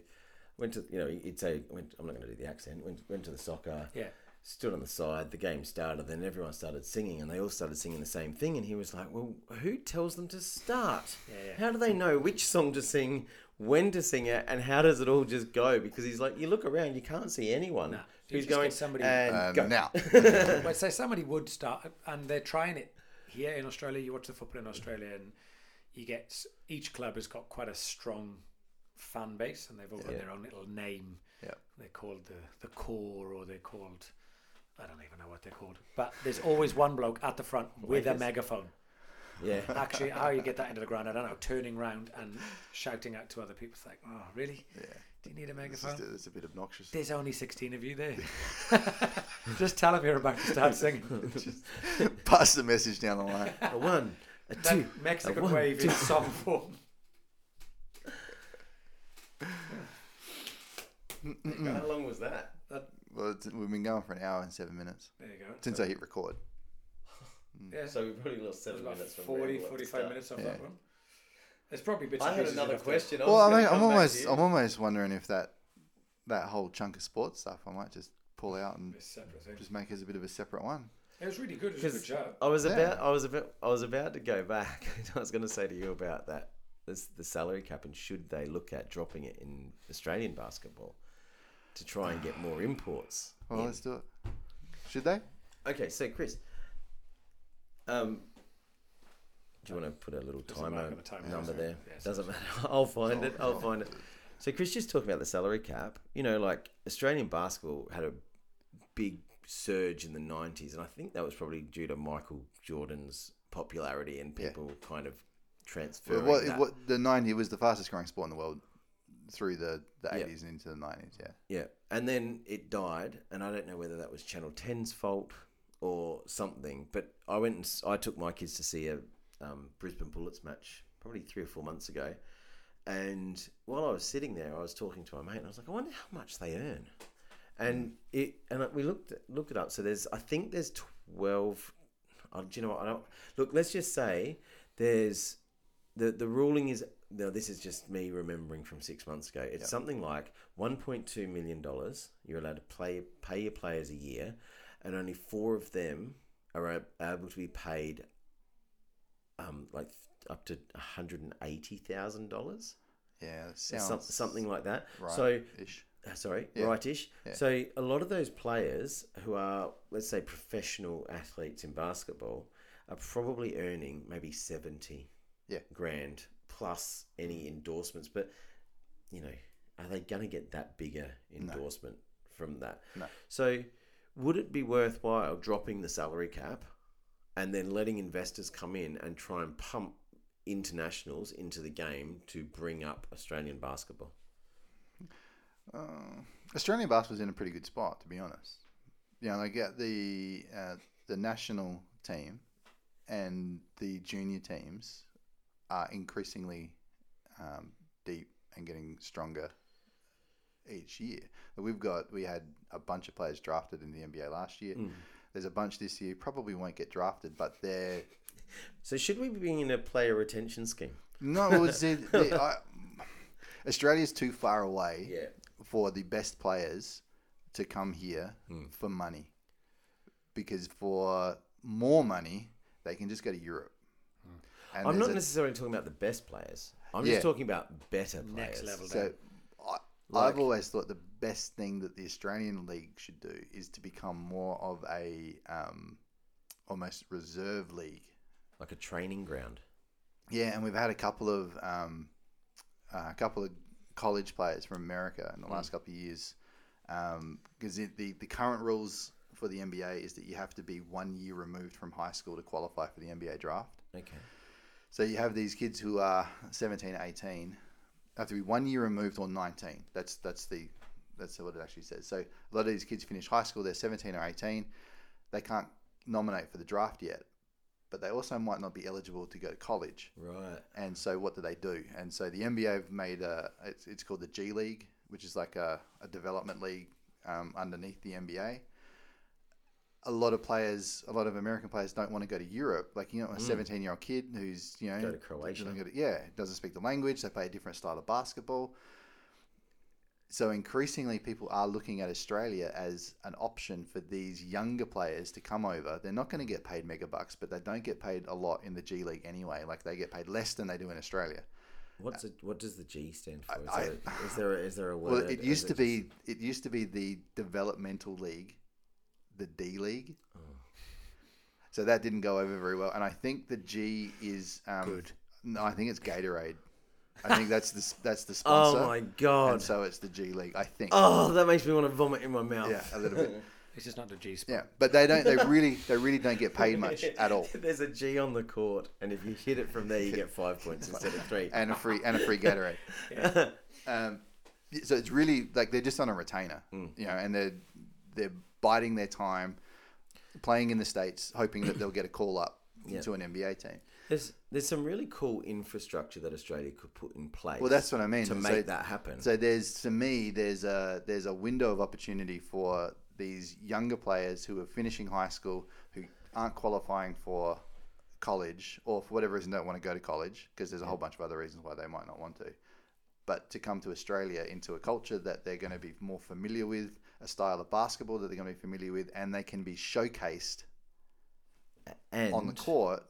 went to, you know, he'd say, went, I'm not going to do the accent, went, went to the soccer, yeah, stood on the side, the game started, then everyone started singing, and they all started singing the same thing. And he was like, Well, who tells them to start? Yeah, yeah. How do they know which song to sing, when to sing it, and how does it all just go? Because he's like, You look around, you can't see anyone Nah. Who's going, get somebody- and Um, go. now. [laughs] but say somebody would start, and they're trying it here in Australia. You watch the football in Australia, and you get each club has got quite a strong fan base, and they've all got Yeah. their own little name. Yeah. They're called the the core, or they're called I don't even know what they're called. But there's always one bloke at the front with a Wankers. megaphone. Yeah. [laughs] Actually, how you get that into the ground, I don't know. Turning round and shouting out to other people, it's like, oh, really? Yeah. Do you need a It's, megaphone? just, it's a bit obnoxious. There's only 16 of you there. [laughs] [laughs] Just tell them you're about to start singing. Just pass the message down the line. A one, A That two. Mexican one, wave in two. song form. How long was that? Well, it's, we've been going for an hour and seven minutes There you go. since I hit record. [laughs] yeah, So we've probably lost seven about minutes from 40, ramble at the 45 start. minutes off Yeah. that one. There's probably bits I and had pieces another enough to- question. I Well, was I'm, gonna I'm come back to almost you. I'm almost wondering if that that whole chunk of sports stuff I might just pull out and It's separate thing. just make as a bit of a separate one. It was really good. It was a good Because job. I was Yeah. about, I was about, I was about to go back. [laughs] I was going to say to you about that, this, the salary cap, and should they look at dropping it in Australian basketball to try and get more imports? Well, in? let's do it. Should they? Okay, so Chris, um, do you want to put a little Doesn't timer matter the time, number there? Yes, Doesn't matter. [laughs] I'll find it. I'll Oh. find it. So Chris just talking about the salary cap. You know, like Australian basketball had a big surge in the '90s, and I think that was probably due to Michael Jordan's popularity and Yeah. people kind of Well, what, that. what, the 90 was the fastest growing sport in the world through the, the Yeah. 80s and into the 90s. Yeah. Yeah, and then it died, and I don't know whether that was Channel 10's fault or something. But I went and s- I took my kids to see a um, Brisbane Bullets match probably three or four months ago, and while I was sitting there, I was talking to my mate, and I was like, I wonder how much they earn. And it and we looked looked it up. So there's I think there's twelve. Oh, do you know what? I don't look. Let's just say there's the the ruling is now this is just me remembering from six months ago. It's something like one point two million dollars. You're allowed to play pay your players a year, and only four of them are able to be paid um like up to one hundred and eighty thousand dollars. Yeah. Sounds something like that. right. So ish. uh, sorry, Yeah. rightish. Yeah. So a lot of those players who are, let's say, professional athletes in basketball are probably earning maybe seventy Yeah. grand plus any endorsements. But you know, are they going to get that bigger endorsement from that? No. So would it be worthwhile dropping the salary cap and then letting investors come in and try and pump internationals into the game to bring up Australian basketball? Uh, Australian basketball's in a pretty good spot, to be honest. You know, they get the uh, the national team and the junior teams are increasingly um, deep and getting stronger each year. We've got we had a bunch of players drafted in the NBA last year. There's a bunch this year probably won't get drafted, but they're [laughs] So should we be in a player retention scheme? no. Well, [laughs] I, Australia's too far away Yeah. for the best players to come here Hmm. for money. Because for more money, they can just go to Europe. And I'm not a- necessarily talking about the best players. I'm Yeah. just talking about better players. Next level So. I, Like- I've always thought the best thing that the Australian league should do is to become more of a um, almost reserve league. Like a training ground. Yeah, and we've had a couple of um, uh, a couple of college players from America in the last couple of years. Because the the current rules for the NBA is that you have to be one year removed from high school to qualify for the NBA draft. Okay. So you have these kids who are 17, 18, have to be one year removed or 19. That's that's the that's what it actually says. So a lot of these kids finish high school, they're 17 or 18. They can't nominate for the draft yet, but they also might not be eligible to go to college. Right. And so what do they do? And so the NBA have made a it's, it's called the G League, which is like a, a development league um, underneath the NBA. A lot of players, a lot of American players don't want to go to Europe. Like you know, a hmm. seventeen-year-old kid who's you know Go to Croatia. doesn't go to- yeah, doesn't speak the language. They play a different style of basketball. So increasingly, people are looking at Australia as an option for these younger players to come over. They're not going to get paid mega bucks, but they don't get paid a lot in the G League anyway. Like they get paid less than they do in Australia. What's it? What does the G stand for? Is, I- there, a, is there a, is there a word? Well, it used to just- be it used to be the developmental league, the D League. Oh. So that didn't go over very well, and I think the G is um, Good. No, I think it's Gatorade. I think that's the that's the [laughs] sponsor. Oh my god! And so it's the G League, I think. Oh, that makes me want to vomit in my mouth. Yeah, a little bit. [laughs] It's just not the G spot. Yeah, but they don't. They really, they really don't get paid much [laughs] at all, There's a G on the court, and if you hit it from there, you get five points instead of three. and a free and a free Gatorade. Um, so it's really like they're just on a retainer, Mm. you know, and they're they're biding their time, playing in the states, hoping that they'll get a call up Yeah. to an NBA team. There's there's some really cool infrastructure that Australia could put in place. Well, that's what I mean. to So- make that happen. So there's to me there's a there's a window of opportunity for these younger players who are finishing high school who aren't qualifying for college or for whatever reason don't want to go to college because there's a whole bunch of other reasons why they might not want to. But to come to Australia into a culture that they're going to be more familiar with, a style of basketball that they're going to be familiar with, and they can be showcased and on the court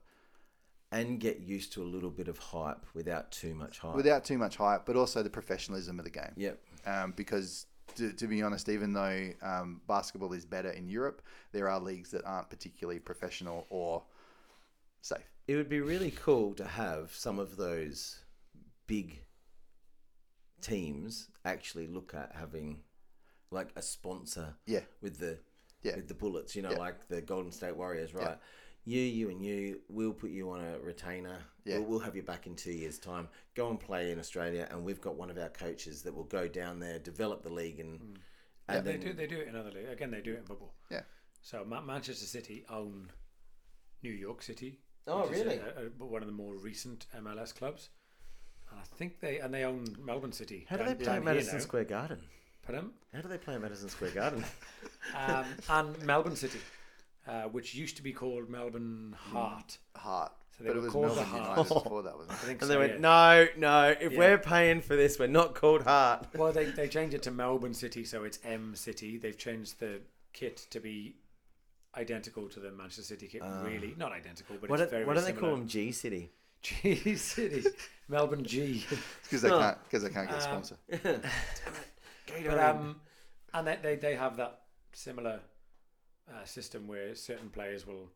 and get used to a little bit of hype without too much hype. without too much hype, but also the professionalism of the game. Yep. um, because to, to be honest, even though um, basketball is better in Europe, there are leagues that aren't particularly professional or safe. It would be really cool to have some of those big teams actually look at having like a sponsor Yeah, with the Yeah. with the bullets, you know, Yeah. like the Golden State Warriors, right? Yeah. You, you, and you, we'll put you on a retainer. Yeah. We'll, we'll have you back in two years' time. Go and play in Australia, and we've got one of our coaches that will go down there, develop the league, and mm. Yeah, and they then do. They do it in other leagues. Again, they do it in football. Yeah. So Ma- Manchester City own New York City. Oh, really? a- a- one of the more recent MLS clubs. And I think they and they own Melbourne City. how do they play down at Madison. Square Garden? Pardon? How do they play at Madison Square Garden? [laughs] [laughs] Um, and Melbourne City, uh, which used to be called Melbourne Heart. heart. So they but it was called the Melbourne Heart. United [laughs] before that, wasn't I think and so, they went, yeah. no, no. If Yeah. we're paying for this, we're not called Heart. Well, they, they changed it to Melbourne City, so it's M City. They've changed the kit to be identical to the Manchester City kit. really, not identical, but Ah. What, it's do- very, what do very they call them? G City. G City, Melbourne G. Because they Oh. can't because they can't get a Um, sponsor. But um, and they, they they have that similar uh, system where certain players will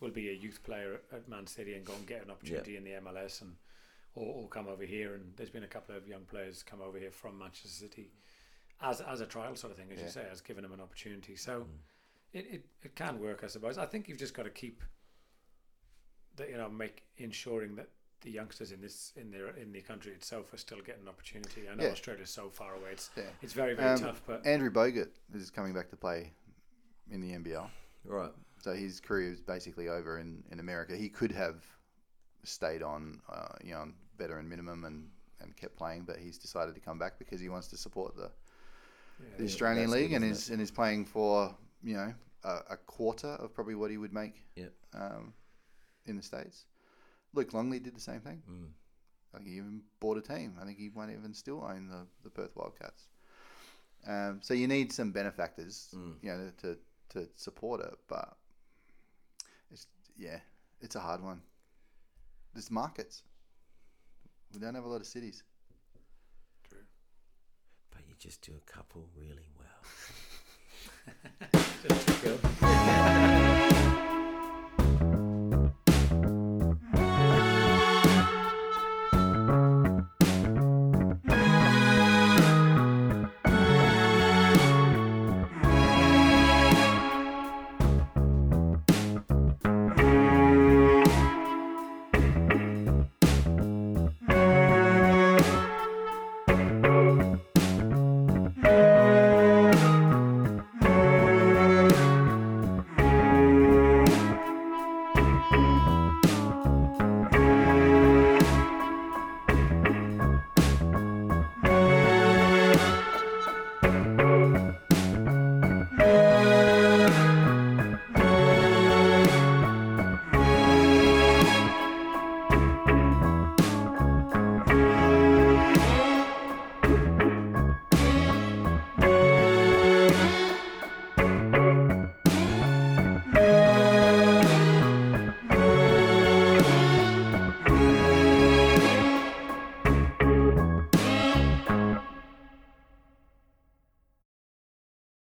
will be a youth player at Man City and go and get an opportunity in the MLS and or, or come over here. And there's been a couple of young players come over here from Manchester City as as a trial sort of thing, as Yeah. you say, as giving them an opportunity. So it, it it can work, I suppose. I think you've just got to keep that you know make ensuring that the youngsters in this in their in the country itself are still getting an opportunity. I know Yeah. Australia's so far away; it's Yeah. it's very very Um, tough. But Andrew Bogut is coming back to play in the NBL. Right. So his career is basically over in, in America. He could have stayed on, uh, you know, on veteran minimum and, and kept playing, but he's decided to come back because he wants to support the, the Australian that's League good, and isn't is and is playing for you know a, a quarter of probably what he would make Yep. um, in the states. Luke Longley did the same thing. Mm. Like he even bought a team. I think he might even still own the, the Perth Wildcats. Um, so you need some benefactors, Mm. you know, to, to support it. But it's yeah, it's a hard one. There's markets. We don't have a lot of cities. True. But you just do a couple really well. Just to go.